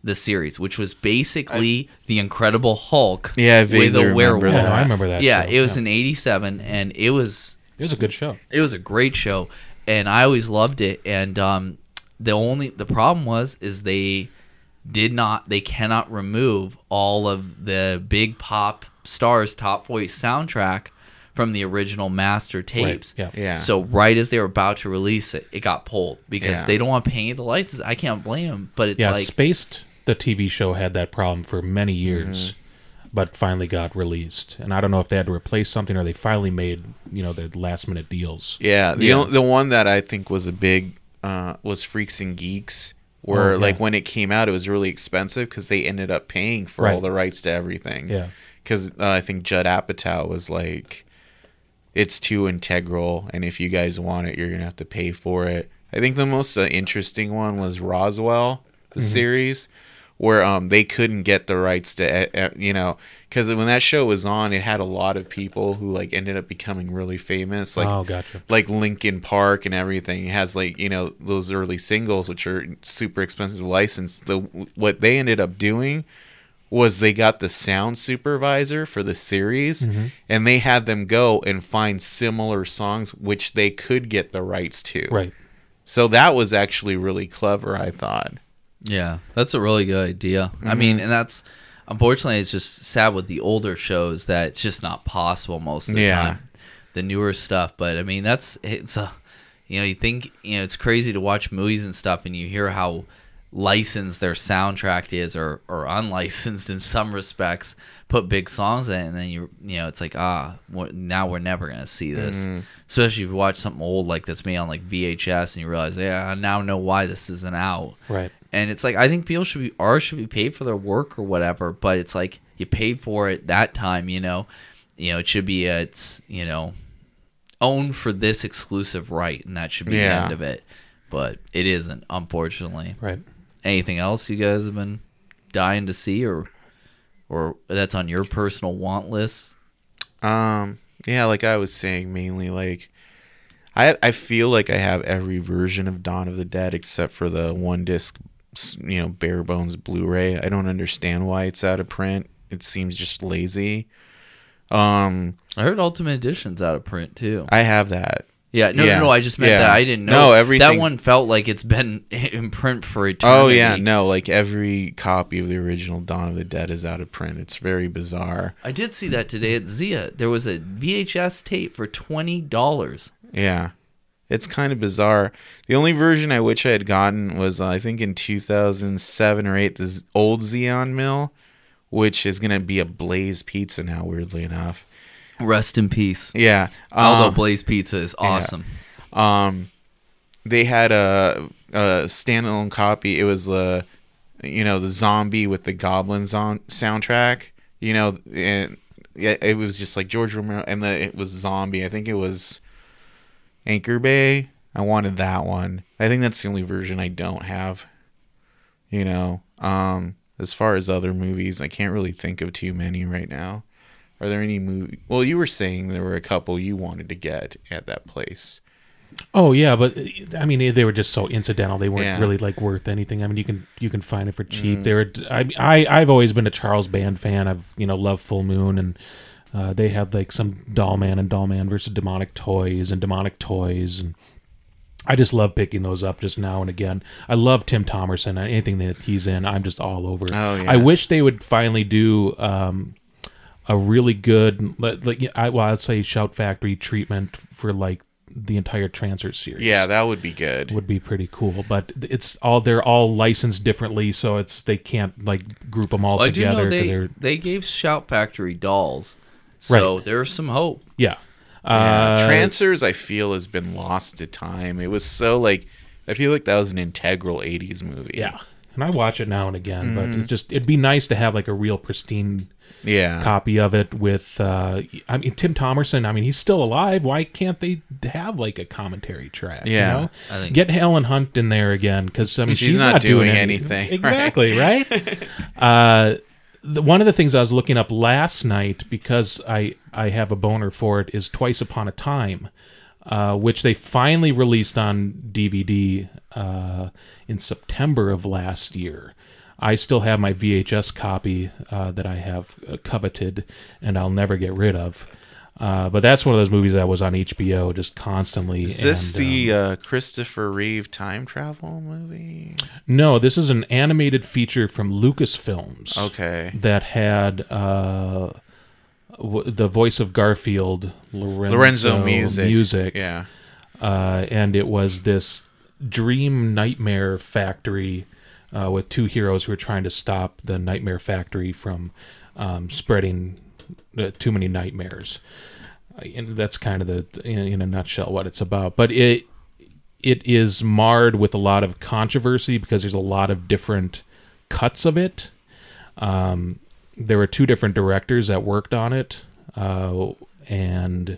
the series, which was basically the Incredible Hulk Yeah, I with a werewolf. Oh, that. I remember that. Yeah, show. it was in '87, and it was It was a good show. it was a great show and i always loved it and um the only the problem was is they did not they cannot remove all of the big pop stars top voice soundtrack from the original master tapes yeah. Yeah. so right as they were about to release it it got pulled because Yeah. they don't want to pay the license i can't blame them but it's Yeah, like Spaced, the TV show, had that problem for many years, but finally got released. And I don't know if they had to replace something or they finally made, you know, the last minute deals. Yeah, the Yeah. o- the one that I think was a big uh, was Freaks and Geeks, where Oh, yeah. like when it came out, it was really expensive because they ended up paying for all the rights to everything. Yeah. because uh, I think Judd Apatow was like, it's too integral, and if you guys want it, you're gonna have to pay for it. I think the most uh, interesting one was Roswell, the series, where um they couldn't get the rights to uh, uh, you know because when that show was on, it had a lot of people who like ended up becoming really famous, like oh, gotcha. like Linkin Park and everything. It has like you know those early singles, which are super expensive to license. The what they ended up doing was they got the sound supervisor for the series, and they had them go and find similar songs which they could get the rights to. Right. So that was actually really clever, I thought. Yeah, that's a really good idea. I Mm-hmm. mean, and that's unfortunately it's just sad with the older shows that it's just not possible most of the Yeah. time. The newer stuff, but I mean, that's it's a you know you think you know it's crazy to watch movies and stuff, and you hear how licensed their soundtrack is or or unlicensed in some respects. Put big songs in, and then you you know it's like ah we're- now we're never gonna see this. Mm-hmm. Especially if you watch something old like that's made on like VHS, and you realize yeah I now know why this isn't out Right. And it's like I think people should be are should be paid for their work or whatever, but it's like you paid for it that time, you know, you know it should be a, it's you know owned for this exclusive right, and that should be the end of it. But it isn't, unfortunately. Right. Anything else you guys have been dying to see, or or that's on your personal want list? Um, yeah, like I was saying, mainly like I I feel like I have every version of Dawn of the Dead except for the one disc, you know, bare bones Blu-ray. I don't understand why it's out of print. It seems just lazy. Um, I heard Ultimate Edition's out of print too. I have that. Yeah, no, Yeah. no, no. I just meant Yeah. that I didn't know. No, that one felt like it's been in print for a eternity. Oh yeah, no, like every copy of the original Dawn of the Dead is out of print. It's very bizarre. I did see that today at Zia. There was a VHS tape for twenty dollars. Yeah. It's kind of bizarre. The only version I wish I had gotten was, uh, I think, in 2007 or 8, this old Zia on Mill, which is going to be a Blaze Pizza now, weirdly enough. Rest in peace. Yeah. Although Um, Blaze Pizza is awesome. um, they had a, a standalone copy. It was the, you know, the zombie with the goblins on soundtrack. You know, and yeah, it was just like George Romero, and the it was zombie. I think it was Anchor Bay. I wanted that one. I think that's the only version I don't have. You know, um, as far as other movies, I can't really think of too many right now. Are there any movie? Well, you were saying there were a couple you wanted to get at that place. Oh yeah, but I mean they were just so incidental. They weren't Yeah. Mm. really like worth anything. I mean you can you can find it for cheap. They were I I I've always been a Charles Band fan. I've you know loved Full Moon and uh, they had like some Doll Man and Doll Man versus Demonic Toys and Demonic Toys and I just love picking those up just now and again. I love Tim Thomerson. Anything that he's in, I'm just all over. Oh, yeah. I wish they would finally do um, a really good, like, like, I, well, I'd say Shout Factory treatment for like the entire Trancers series. Yeah, that would be good. would be pretty cool. But it's all they're all licensed differently, so it's they can't like group them all Well, I do together know they they're they gave Shout Factory dolls, so Right. there's some hope. yeah. Yeah, Uh, Trancers, I feel, has been lost to time. It was so like, I feel like that was an integral '80s movie. yeah, and I watch it now and again, but Mm-hmm. it just it'd be nice to have like a real pristine yeah. copy of it with uh I mean Tim Thomerson, I mean he's still alive. Why can't they have like a commentary track? Yeah. You know? I think- Get Helen Hunt in there again because I mean She's she's, not not, doing any- anything, Exactly, right? uh the, one of the things I was looking up last night because I I have a boner for it is Twice Upon a Time, uh, which they finally released on DVD uh, in September of last year. I still have my VHS copy uh, that I have uh, coveted and I'll never get rid of. Uh, but that's one of those movies that was on HBO just constantly. Is this and, the um, uh, Christopher Reeve time travel movie? no? This is an animated feature from Lucasfilms. Okay. that had uh, w- the voice of Garfield, Lorenzo, Lorenzo Music. music, Yeah. uh, and it was this dream nightmare factory uh, with two heroes who are trying to stop the nightmare factory from um, spreading too many nightmares. And that's kind of the in, in a nutshell what it's about. But it it is marred with a lot of controversy because there's a lot of different cuts of it. Um, there were two different directors that worked on it, uh, and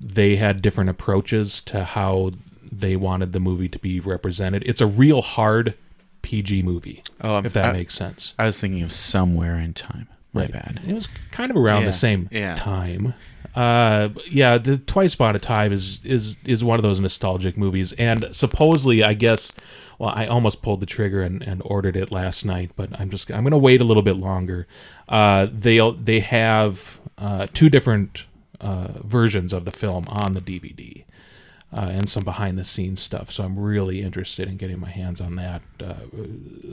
they had different approaches to how they wanted the movie to be represented. It's a real hard PG movie, Oh, if that I- makes sense. I was thinking of somewhere in time. My Right. bad. It was kind of around Yeah, the same yeah. time. Uh, yeah, the Twice Upon a Time is is is one of those nostalgic movies, and supposedly, I guess, well, I almost pulled the trigger and, and ordered it last night, but I'm just I'm gonna wait a little bit longer. Uh, they they have uh, two different uh, versions of the film on the DVD. Uh, and some behind the scenes stuff. So I'm really interested in getting my hands on that uh,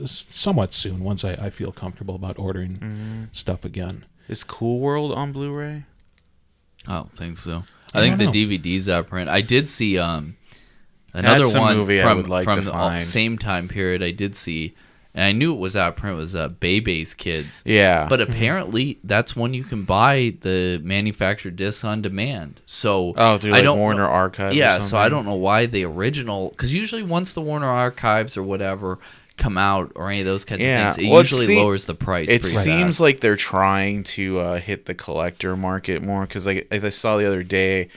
somewhat soon once I, I feel comfortable about ordering Mm-hmm. stuff again. Is Cool World on Blu-ray? I don't think so. I I think the know. DVD's out of print. I did see um another That's one movie I from would like from to the find. same time period. I did see, and I knew it was out of print. Was uh, Bebe's Kids. Yeah. But apparently, that's one you can buy the manufactured disc on demand. So oh, through I don't Warner know- Archive. or yeah, so I don't know why the original because usually once the Warner Archives or whatever come out or any of those kinds Yeah, of things, it well, it usually se- lowers the price. It pretty seems fast. like they're trying to uh, hit the collector market more because, like, I saw the other day,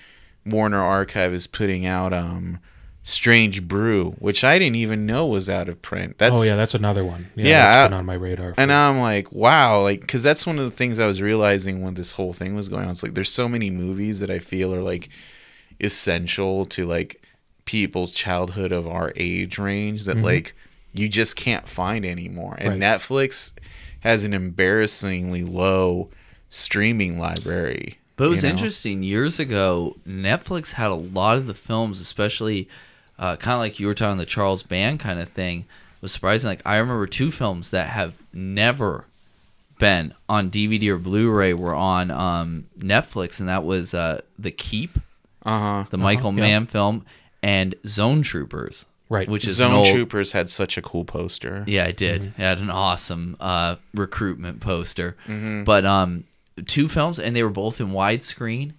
Warner Archive is putting out um, Strange Brew, which I didn't even know was out of print. That's, oh yeah, that's another one. Yeah, Yeah, that's I- been on my radar. For, and I'm like, wow, like, because that's one of the things I was realizing when this whole thing was going on. It's like there's so many movies that I feel are like essential to like people's childhood of our age range that like you just can't find anymore. And Right. Netflix has an embarrassingly low streaming library. But it was you know? interesting. Years ago, Netflix had a lot of the films, especially uh, kind of like you were talking the Charles Band kind of thing. Was surprising. Like I remember two films that have never been on DVD or Blu-ray were on um, Netflix, and that was uh, The Keep, Uh-huh. the Michael yeah. Mann film, and Zone Troopers, right. which is Zone old, Troopers had such a cool poster. yeah, I did. It had an awesome uh, recruitment poster. But um, two films, and they were both in widescreen,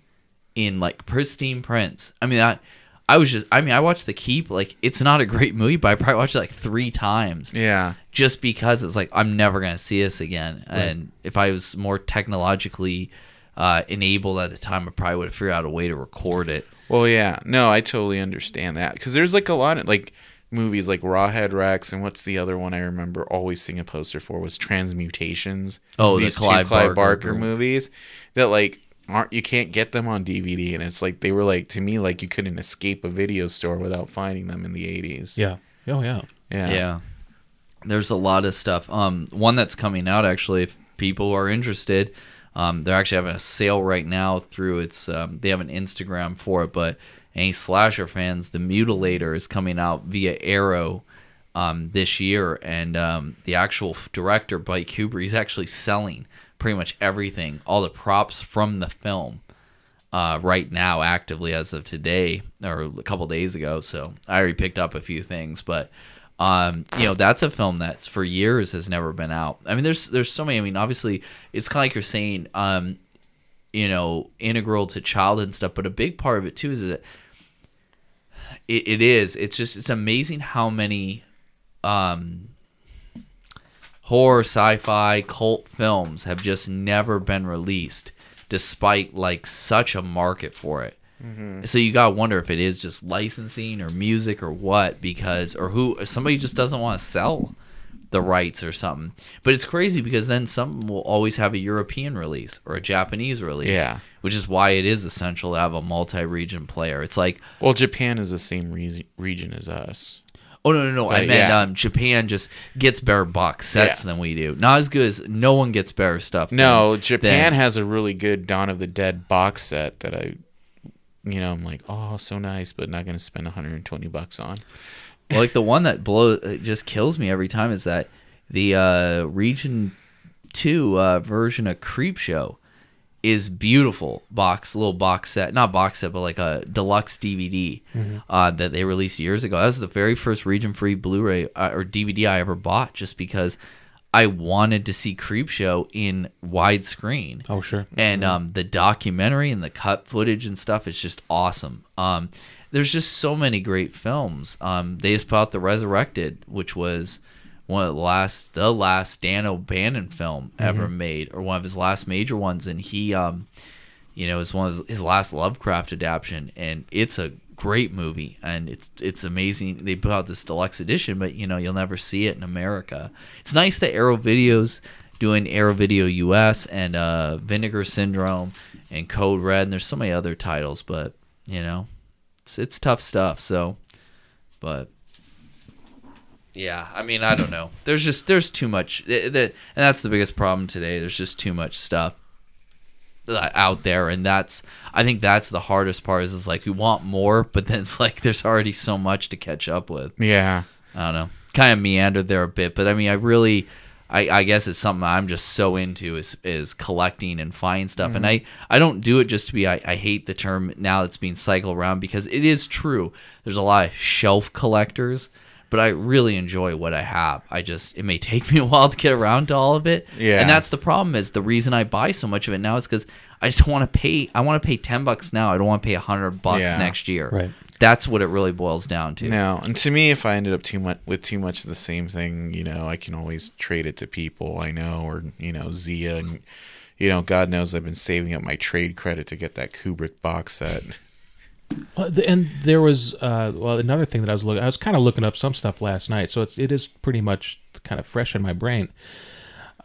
in like pristine prints. I mean, I, I was just, I mean, I watched The Keep. Like, it's not a great movie, but I probably watched it like three times Yeah. just because it's like I'm never gonna see this again. And if I was more technologically uh, enabled at the time, I probably would have figured out a way to record it. Well, yeah, no, I totally understand that because there's like a lot of like movies like Rawhead Rex and what's the other one I remember always seeing a poster for was Transmutations. Oh, the these Clive two Clive Barker Barker, movies that like aren't you can't get them on DVD and it's like they were like to me like you couldn't escape a video store without finding them in the 80s. Yeah. Oh yeah. Yeah. Yeah. There's a lot of stuff. Um, one that's coming out actually, if people are interested, um, they're actually having a sale right now through its. Um, they have an Instagram for it, but any slasher fans, the Mutilator is coming out via Arrow um, this year, and um, the actual director, Blake Huber, he's actually selling pretty much everything, all the props from the film. Uh, right now, actively as of today or a couple days ago, so I already picked up a few things. But um, you know, that's a film that's for years has never been out. I mean, there's there's so many. I mean, obviously, it's kind of like you're saying, um, you know, integral to childhood and stuff. But a big part of it too is that it, it is. It's just it's amazing how many um, horror, sci-fi, cult films have just never been released, despite like such a market for it. So you gotta wonder if it is just licensing or music or what, because or who somebody just doesn't want to sell the rights or something. But it's crazy because then some will always have a European release or a Japanese release. Yeah. Which is why it is essential to have a multi-region player. It's like, Well, Japan is the same re- region as us. oh no no no, I But, meant yeah. um, Japan just gets better box sets Yes. than we do. Not as good as no one gets better stuff. than- No, Japan than- has a really good Dawn of the Dead box set that I, you know, I'm like, oh, so nice, but not going to spend 120 bucks on. Well, like the one that blows just kills me every time is that the uh, Region Two uh, version of Creepshow is beautiful box little box set not box set but like a deluxe DVD uh, that they released years ago. That was the very first region free Blu-ray uh, or DVD I ever bought just because I wanted to see Creepshow in widescreen Oh sure. and um, the documentary and the cut footage and stuff is just awesome. Um, there's just so many great films. Um, they just put out the Resurrected, which was one of the last, the last Dan O'Bannon film ever made, or one of his last major ones, and he, um, you know, is one of his, his last Lovecraft adaptation, and it's a great movie, and it's it's amazing. They put out this deluxe edition, but you know, you'll never see it in America. It's nice that Arrow Videos doing Arrow Video US and uh, Vinegar Syndrome and Code Red, and there's so many other titles, but you know, it's it's tough stuff. So, but yeah, I mean, I don't know. There's just there's too much, and that's the biggest problem today. There's just too much stuff out there, and that's I think that's the hardest part. Is, is like we want more, but then it's like there's already so much to catch up with. Yeah. I don't know. Kind of meandered there a bit, but I mean, I really, I, I guess it's something I'm just so into is is collecting and finding stuff, and mm-hmm. I I don't do it just to be. I, I hate the term now that's being cycled around because it is true. There's a lot of shelf collectors, but I really enjoy what I have. I just it may take me a while to get around to all of it, Yeah. and that's the problem. Is the reason I buy so much of it now is because I just want to pay. I want to pay ten bucks now. I don't want to pay a hundred bucks Yeah. next year. Right. That's what it really boils down to. Now, and to me, if I ended up too much with too much of the same thing, you know, I can always trade it to people I know, or you know, Zia, and you know, God knows I've been saving up my trade credit to get that Kubrick box set. Well, and there was uh, well another thing that I was looking. I was kind of looking up some stuff last night, so it's it is pretty much kind of fresh in my brain.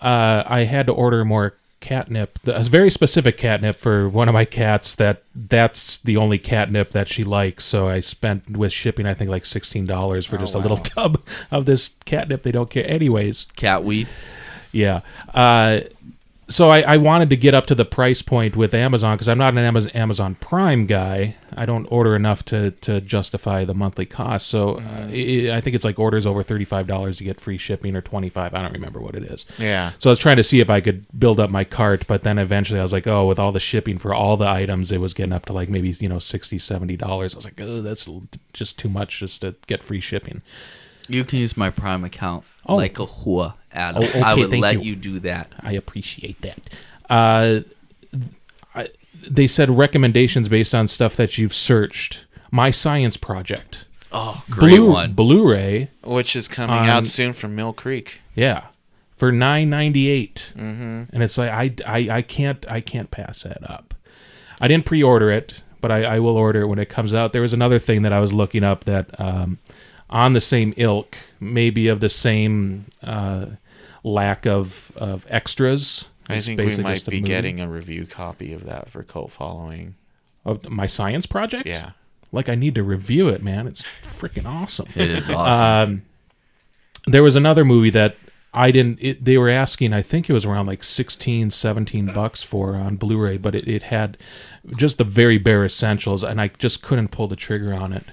Uh, I had to order more catnip, a very specific catnip for one of my cats. That that's the only catnip that she likes. So I spent with shipping, I think like sixteen dollars for just a little tub of this catnip. They don't care, anyways. Cat weed. Yeah. Uh, so I, I wanted to get up to the price point with Amazon because I'm not an Amazon, Amazon Prime guy. I don't order enough to, to justify the monthly cost. So uh, i I think it's like orders over thirty five dollars to get free shipping or twenty five. I don't remember what it is. Yeah. So I was trying to see if I could build up my cart, but then eventually I was like, oh, with all the shipping for all the items, it was getting up to like maybe you know 60 70 dollars. I was like, oh, that's just too much just to get free shipping. You can use my Prime account Oh. like a whore, Adam. Oh, okay, I would let you. you. do that. I appreciate that. Uh, I, they said recommendations based on stuff that you've searched. My Science Project, Oh, great Blu- one. Blu-ray, Which is coming Um, out soon from Mill Creek. yeah, for nine ninety eight, mm-hmm. and it's like I, I I can't I can't pass that up. I didn't pre-order it, but I, I will order it when it comes out. There was another thing that I was looking up that um, on the same ilk, maybe of the same uh, lack of of extras. I It's think we might just be movie. getting a review copy of that for cult following. of my science project. Yeah. like I need to review it, man. It's freaking awesome. It is awesome. Um, there was another movie that I didn't. It, they were asking. I think it was around like 16, 17 bucks for on Blu-ray, but it, it had just the very bare essentials, and I just couldn't pull the trigger on it.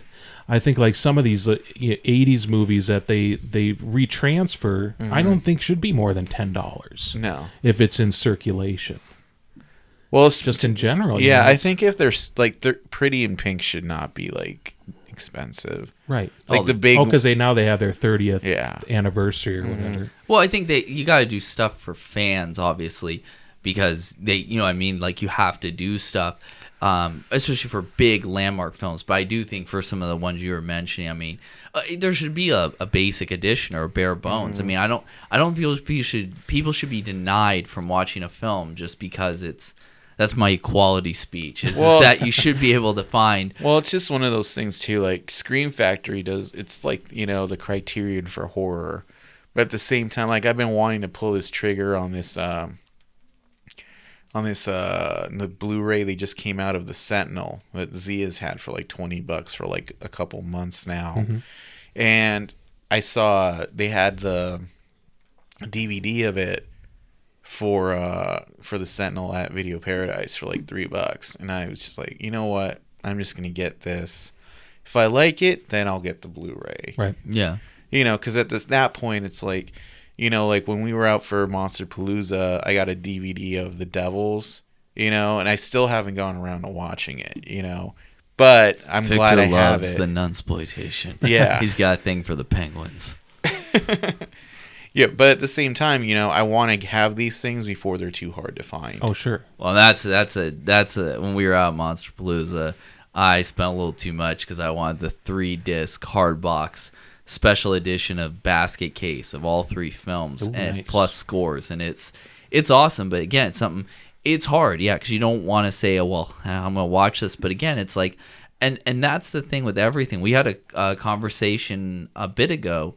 I think like some of these uh, '80s movies that they they retransfer, I don't think should be more than ten dollars No. if it's in circulation. Well, it's Just in general, you Yeah, know, I think if they're like they're pretty in pink should not be like expensive. right. Like Oh, the big Oh, because they now they have their thirtieth Yeah. anniversary or whatever. Well, I think that you got to do stuff for fans, obviously, because they, you know, what I mean, like you have to do stuff, um, especially for big landmark films. But I do think for some of the ones you were mentioning, I mean, uh, there should be a, a basic edition or a bare bones. I mean, I don't, I don't feel people should people should be denied from watching a film just because it's. That's my equality speech. Is, is that you should be able to find Well, it's just one of those things too. Like Scream Factory does. It's like you know the criterion for horror, but at the same time, like I've been wanting to pull this trigger on this um, on this uh the Blu-ray they just came out of the Sentinel that Z has had for like twenty bucks for like a couple months now, and I saw they had the DVD of it for uh for the Sentinel at Video Paradise for like three bucks, and I was just like, you know what, I'm just gonna get this. If I like it, then I'll get the Blu-ray. Right. yeah. You know, because at this that point, it's like, you know, like when we were out for Monsterpalooza, I got a DVD of The Devils. You know, and I still haven't gone around to watching it. You know, but I'm Victor glad I have loves it. the nunsploitation. Yeah. he's got a thing for the penguins. yeah, but at the same time, you know, I want to have these things before they're too hard to find. Oh sure. Well, that's that's a that's a when we were out Monsterpalooza, I spent a little too much because I wanted the three disc hard box special edition of basket case of all three films Ooh, and nice. plus scores, and it's it's awesome. But again, it's something it's hard, yeah, because you don't want to say, oh, well, I'm gonna watch this, but again, it's like, and and that's the thing with everything. We had a, a conversation a bit ago.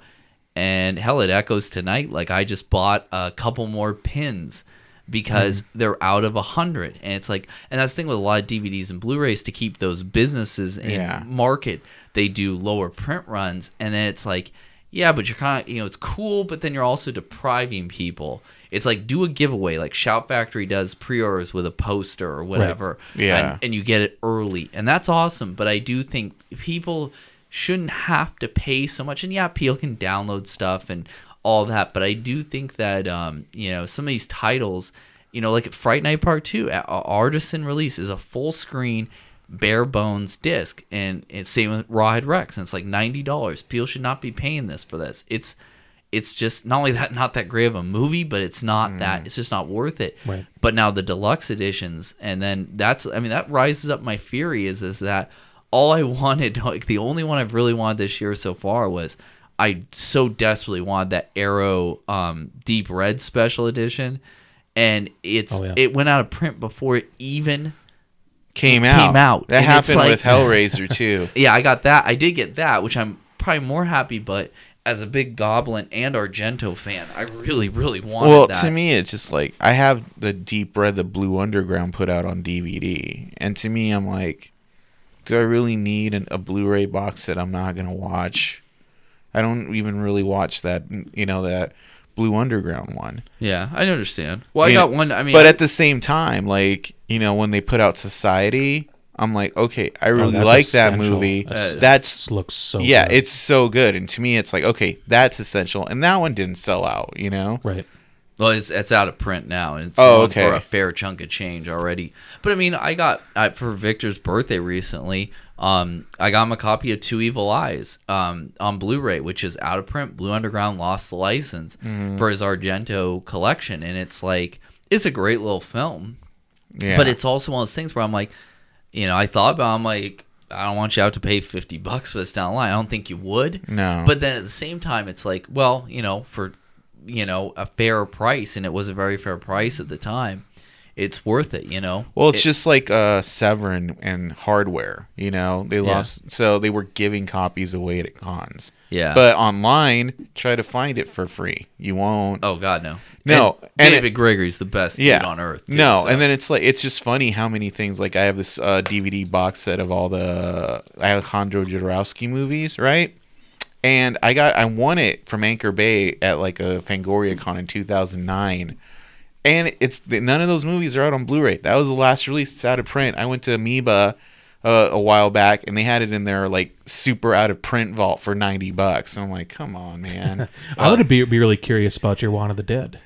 And hell, it echoes tonight. Like I just bought a couple more pins because mm. they're out of a hundred, and it's like, and that's the thing with a lot of DVDs and Blu-rays to keep those businesses in Yeah. market. They do lower print runs, and then it's like, yeah, but you're kind of, you know, it's cool, but then you're also depriving people. It's like do a giveaway, like Shout Factory does pre-orders with a poster or whatever, Yeah. and, and you get it early, and that's awesome. But I do think people shouldn't have to pay so much. And yeah, people can download stuff and all that, but I do think that um, you know some of these titles, you know, like Fright Night Part Two, Artisan release is a full screen bare bones disc, and it's same with Rawhead Rex, and it's like ninety dollars. People should not be paying this for this. It's it's just not only that not that great of a movie, but it's not that it's just not worth it. Right. But now the deluxe editions, and then that's I mean that rises up my fury is is that all I wanted, like the only one I've really wanted this year so far was I so desperately wanted that Arrow um, Deep Red Special Edition, and it's Oh, yeah. it went out of print before it even. Came out. came out, That and happened like- with Hellraiser too. Yeah, I got that. I did get that, which I'm probably more happy. But as a big Goblin and Argento fan, I really, really wanted well, that. to me, it's just like I have the Deep Red, the Blue Underground put out on DVD, and to me, I'm like, do I really need an, a Blu-ray box that I'm not gonna watch? I don't even really watch that, you know, that Blue Underground one. yeah, I understand. Well, I You got one. I mean, but I- at the same time, like you know, when they put out Society, I'm like, okay, I oh, really Oh, that's like that movie. Uh, that's- That's looks so. yeah, good. it's so good, and to me, it's like, okay, that's essential, and that one didn't sell out, you know. right. Well, it's it's out of print now, and it's Oh, okay. for a fair chunk of change already. But I mean, I got I, for Victor's birthday recently. Um, I got him a copy of Two Evil Eyes um, on Blu-ray, which is out of print. Blue Underground lost the license Mm-hmm. for his Argento collection, and it's like it's a great little film. Yeah, But it's also one of those things where I'm like, you know, I thought about. I'm like, I don't want you to have to pay fifty bucks for this down the line. I don't think you would. no, But then at the same time, it's like, well, you know, for you know a fair price, and it was a very fair price at the time, it's worth it. You know. Well, it's It- just like uh, Severin and hardware. You know, they Yeah. lost, so they were giving copies away at cons. Yeah. But online, try to find it for free. You won't. oh God, no. No, And and David it- Gregory's the best yeah. dude on earth. too, no, so. and then it's like it's just funny how many things. Like I have this uh, DVD box set of all the Alejandro Jodorowsky movies, right? And I got I won it from Anchor Bay at like a Fangoria Con in 2009. And it's none of those movies are out on Blu-ray. That was the last release. It's out of print. I went to Amoeba uh, a while back, and they had it in their like super out of print vault for ninety bucks. And I'm like, come on, man. I would be, be really curious about your Juan of the Dead,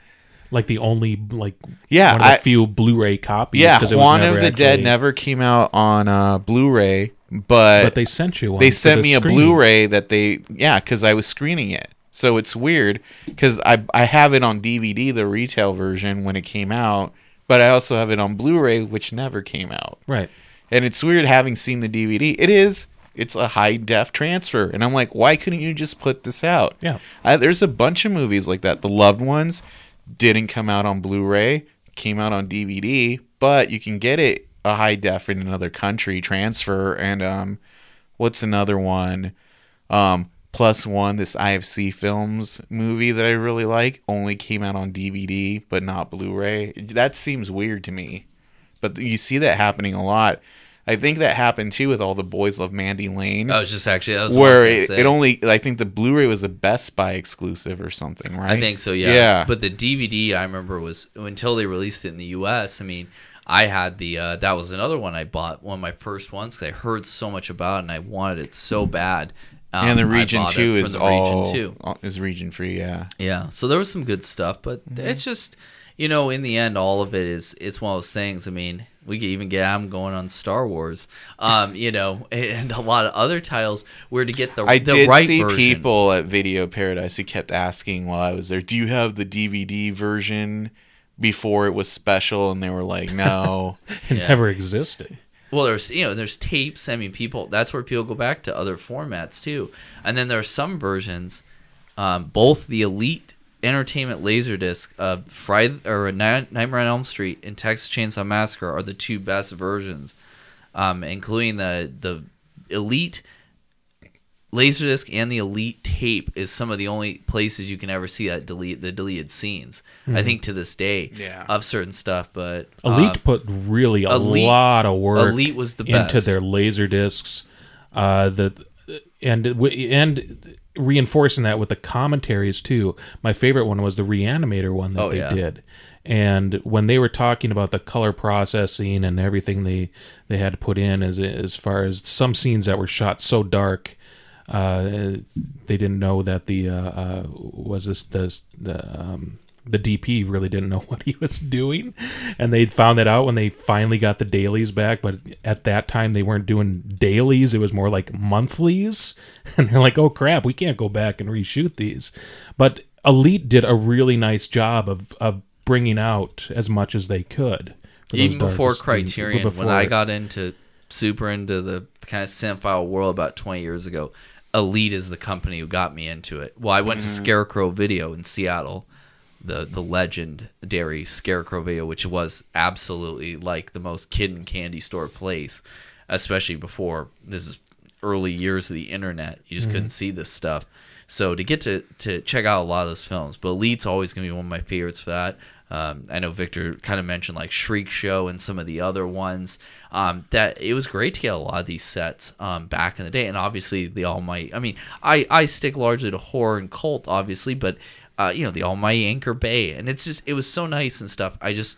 like the only like Yeah, one of the I- few Blu-ray copies. yeah, 'cause it was Juan of the Dead never came out on uh, Blu-ray, but, But they sent you one. they sent the me a. Blu-ray that they yeah, because I was screening it. So it's weird because I I have it on DVD, the retail version when it came out, but I also have it on Blu-ray, which never came out. Right. And it's weird having seen the DVD. It is. It's a high def transfer, and I'm like, why couldn't you just put this out? Yeah. I, there's a bunch of movies like that. The Loved Ones didn't come out on Blu-ray, came out on DVD, but you can get it a high def in another country transfer. And um, what's another one? Um, Plus One, this IFC Films movie that I really like, only came out on DVD but not Blu-ray. That seems weird to me, but you see that happening a lot. I think that happened too with all the Boys Love Mandy Lane I was just actually that was where what I was it, it only I think the Blu-ray was a Best Buy exclusive or something, right? I think so, yeah. Yeah. But the DVD I remember was until they released it in the U.S. I mean, I had the uh, that was another one I bought, one of my first ones because I heard so much about it and I wanted it so bad. Um, and the region two is the all region two. is region free. Yeah, Yeah, so there was some good stuff, but Mm-hmm. it's just you know, in the end, all of it is it's one of those things. I mean, we could even get I'm going on Star Wars, um, you know, and a lot of other titles where to get the I the did right see version. people at Video Paradise who kept asking while I was there, "Do you have the DVD version?" Before it was special, and they were like, "No." It Yeah. never existed. Well, there's you know there's tapes. I mean, people that's where people go back to other formats too. And then there are some versions, um, both the Elite Entertainment Laserdisc of Friday or Nightmare on Elm Street and Texas Chainsaw Massacre are the two best versions, um, including the the Elite Laserdisc and the Elite tape is some of the only places you can ever see that delete the deleted scenes. I think to this day Yeah. of certain stuff, but Elite uh, put really a Elite- lot of work Elite was the into best. their laser discs, uh, the and and reinforcing that with the commentaries too. My favorite one was the Reanimator one that Oh, they yeah. did, and when they were talking about the color processing and everything they they had to put in as as far as some scenes that were shot so dark. Uh, they didn't know that the uh, uh, was this the the um, the DP really didn't know what he was doing, and they found that out when they finally got the dailies back. But at that time, they weren't doing dailies; it was more like monthlies, and they're like, "Oh crap, we can't go back and reshoot these." But Elite did a really nice job of of bringing out as much as they could. even before Criterion, before when I got into super into the kind of cinephile world about 20 years ago, Elite is the company who got me into it. Well, I went to mm-hmm. Scarecrow Video in Seattle, the the legendary Scarecrow Video, which was absolutely like the most kid and candy store place, especially before this is early years of the internet. You just couldn't mm-hmm. see this stuff. So to get to to check out a lot of those films, but Elite's always gonna be one of my favorites for that. Um, I know Victor kind of mentioned like Shriek Show and some of the other ones. Um, that it was great to get a lot of these sets um, back in the day, and obviously the Almighty. I mean, I I stick largely to horror and cult, obviously, but uh, you know the Almighty Anchor Bay, and it's just it was so nice and stuff. I just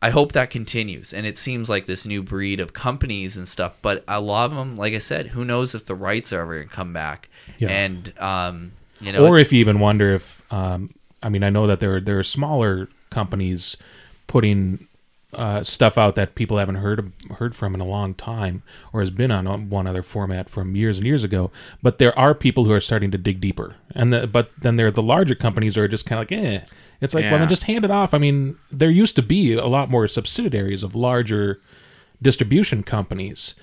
I hope that continues, and it seems like this new breed of companies and stuff. But a lot of them, like I said, who knows if the rights are ever going to come back? Yeah. And um, you know, or if you even wonder if um, I mean I know that there there are smaller companies putting uh, stuff out that people haven't heard heard from in a long time or has been on one other format from years and years ago. But there are people who are starting to dig deeper, and the, but then there are the larger companies who are just kind of like eh. It's like well Yeah. then just hand it off. I mean there used to be a lot more subsidiaries of larger distribution companies.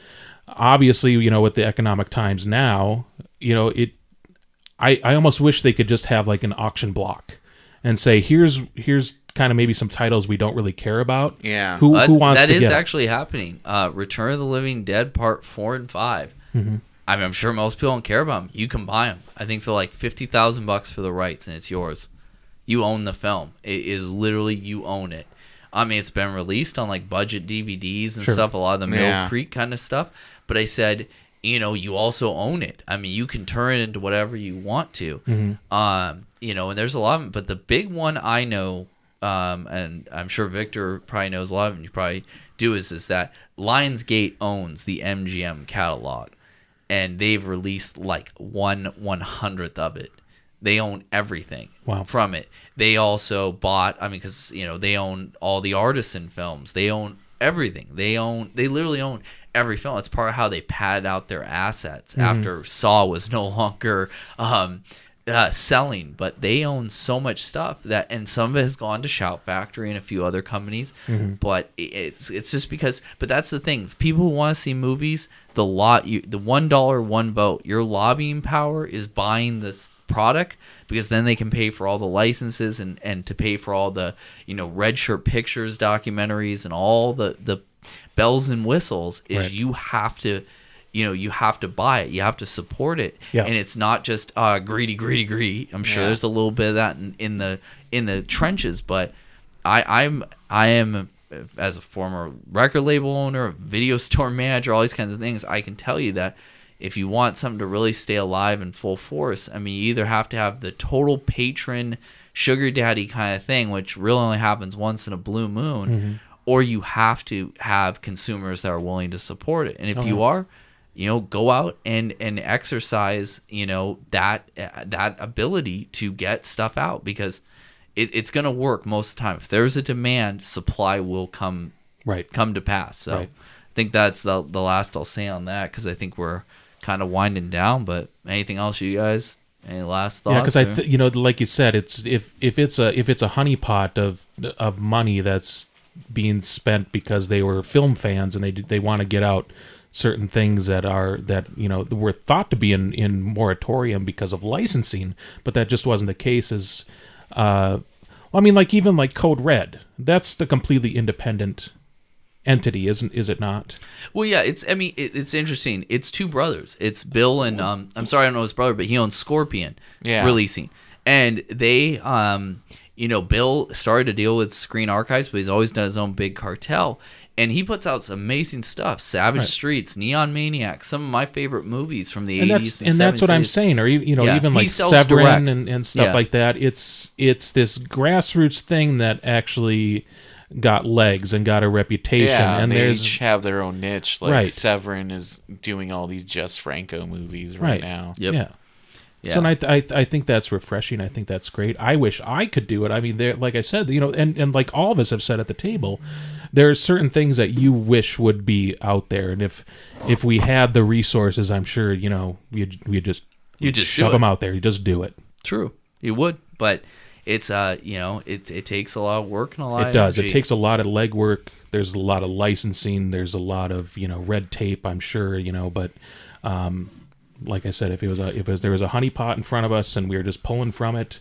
Obviously, you know with the economic times now, you know it I I almost wish they could just have like an auction block and say here's here's kind of maybe some titles we don't really care about. Yeah. Who That's- who wants that to is get it? actually happening. Uh, Return of the Living Dead Part Four and 5 Mm-hmm. I mean, I'm sure most people don't care about them. You can buy them. I think for like fifty thousand bucks for the rights, and it's yours. You own the film. It is literally you own it. I mean, it's been released on like budget DVDs and Sure. stuff. A lot of the Mill Yeah. Creek kind of stuff. But I said, you know, you also own it. I mean, you can turn it into whatever you want to. Um, you know, and there's a lot of them. But the big one I know, um, and I'm sure Victor probably knows a lot of them. You probably do is is that Lionsgate owns the MGM catalog, and they've released like one one hundredth of it. They own everything Wow. from it. They also bought. I mean, because you know they own all the artisan films. They own everything. They own. They literally own every film. It's part of how they padded out their assets after Saw was no longer um, uh, selling. But they own so much stuff that, and some of it has gone to Shout Factory and a few other companies. But it's it's just because. But that's the thing. People who want to see movies, the lot, you, the one dollar one vote. Your lobbying power is buying this product because then they can pay for all the licenses and, and to pay for all the you know red shirt pictures documentaries and all the the bells and whistles is Right. you have to you know you have to buy it you have to support it. Yeah. and it's not just uh greedy greedy greedy. I'm sure Yeah. there's a little bit of that in, in the in the trenches but i i'm i am as a former record label owner video store manager all these kinds of things i can tell you that if you want something to really stay alive in full force i mean you either have to have the total patron sugar daddy kind of thing which really only happens once in a blue moon or you have to have consumers that are willing to support it. And if you are you know go out and and exercise you know that that ability to get stuff out because it, it's going to work most of the time if there's a demand supply will come right. come to pass so Right. i think that's the the last i'll say on that because i think we're kind of winding down but anything else you guys any last thoughts Yeah, because I, th- you know, like you said, it's if if it's a if it's a honeypot of of money that's being spent because they were film fans and they they want to get out certain things that are that you know were thought to be in in moratorium because of licensing, but that just wasn't the case. As uh, well, I mean, like even like Code Red, that's the completely independent entity, isn't is it not? Well, yeah, it's. I mean, it, it's interesting. It's two brothers. It's Bill and um. I'm sorry, I don't know his brother, but he owns Scorpion. Yeah. Releasing, and they um, you know, Bill started to deal with Screen Archives, but he's always done his own big cartel. And he puts out some amazing stuff: Savage Right. Streets, Neon Maniac, some of my favorite movies from the and 80s that's and, and that's what I'm saying, or you know, Yeah, even like Severin and, and stuff Yeah. like that. It's it's this grassroots thing that actually got legs and got a reputation. Yeah, and they there's each have their own niche. Like Right. Severin is doing all these Jess Franco movies right, Right. now. Yep. yeah. Yeah. So and I, I I think that's refreshing. I think that's great. I wish I could do it. I mean, like I said, you know, and, and like all of us have said at the table, there are certain things that you wish would be out there, and if if we had the resources, I'm sure you know we we just You just shove them out there. You just do it. True, you would, but it's uh, you know, it it takes a lot of work and a lot. It does. It takes a lot of legwork. There's a lot of licensing. There's a lot of you know red tape. I'm sure you know, but um, like I said, if it was a, if it was, there was a honeypot in front of us and we were just pulling from it,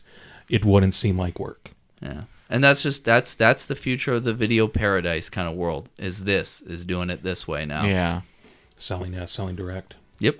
it wouldn't seem like work. Yeah. And that's just that's that's the future of the video paradise kind of world. Is this is doing it this way now? Yeah. Selling, yeah, selling direct. Yep.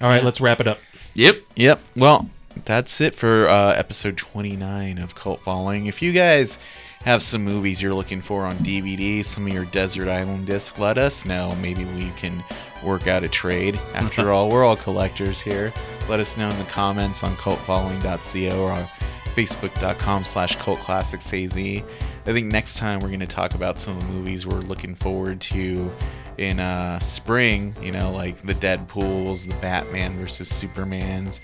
All right, let's wrap it up. Yep. Yep. Well, that's it for uh, episode 29 of Cult Following. If you guys have some movies you're looking for on DVD, some of your Desert Island disc, let us know. Maybe we can work out a trade. After all, we're all collectors here. Let us know in the comments on cultfollowing.co or on facebook.com slash cultclassicsaz. I think next time we're going to talk about some of the movies we're looking forward to in uh, spring, you know, like the Deadpools, the Batman versus Supermans.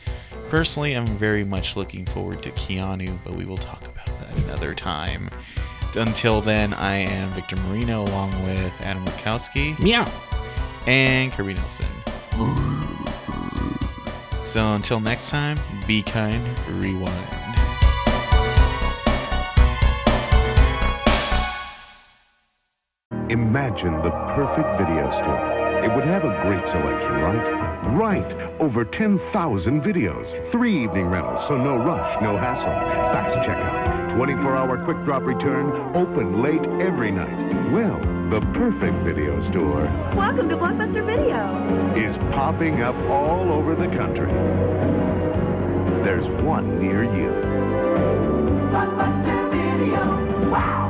Personally, I'm very much looking forward to Keanu, but we will talk about that another time. Until then, I am Victor Marino along with Adam Murkowski Meow. And Kirby Nelson. So until next time, be kind, rewind. Imagine the perfect video store It would have a great selection, right? Right. Over 10,000 videos. Three evening rentals, so no rush, no hassle. Fast checkout. 24-hour quick drop return. Open late every night. Well, the perfect video store Welcome to Blockbuster Video. is popping up all over the country. There's one near you. Blockbuster Video. Wow.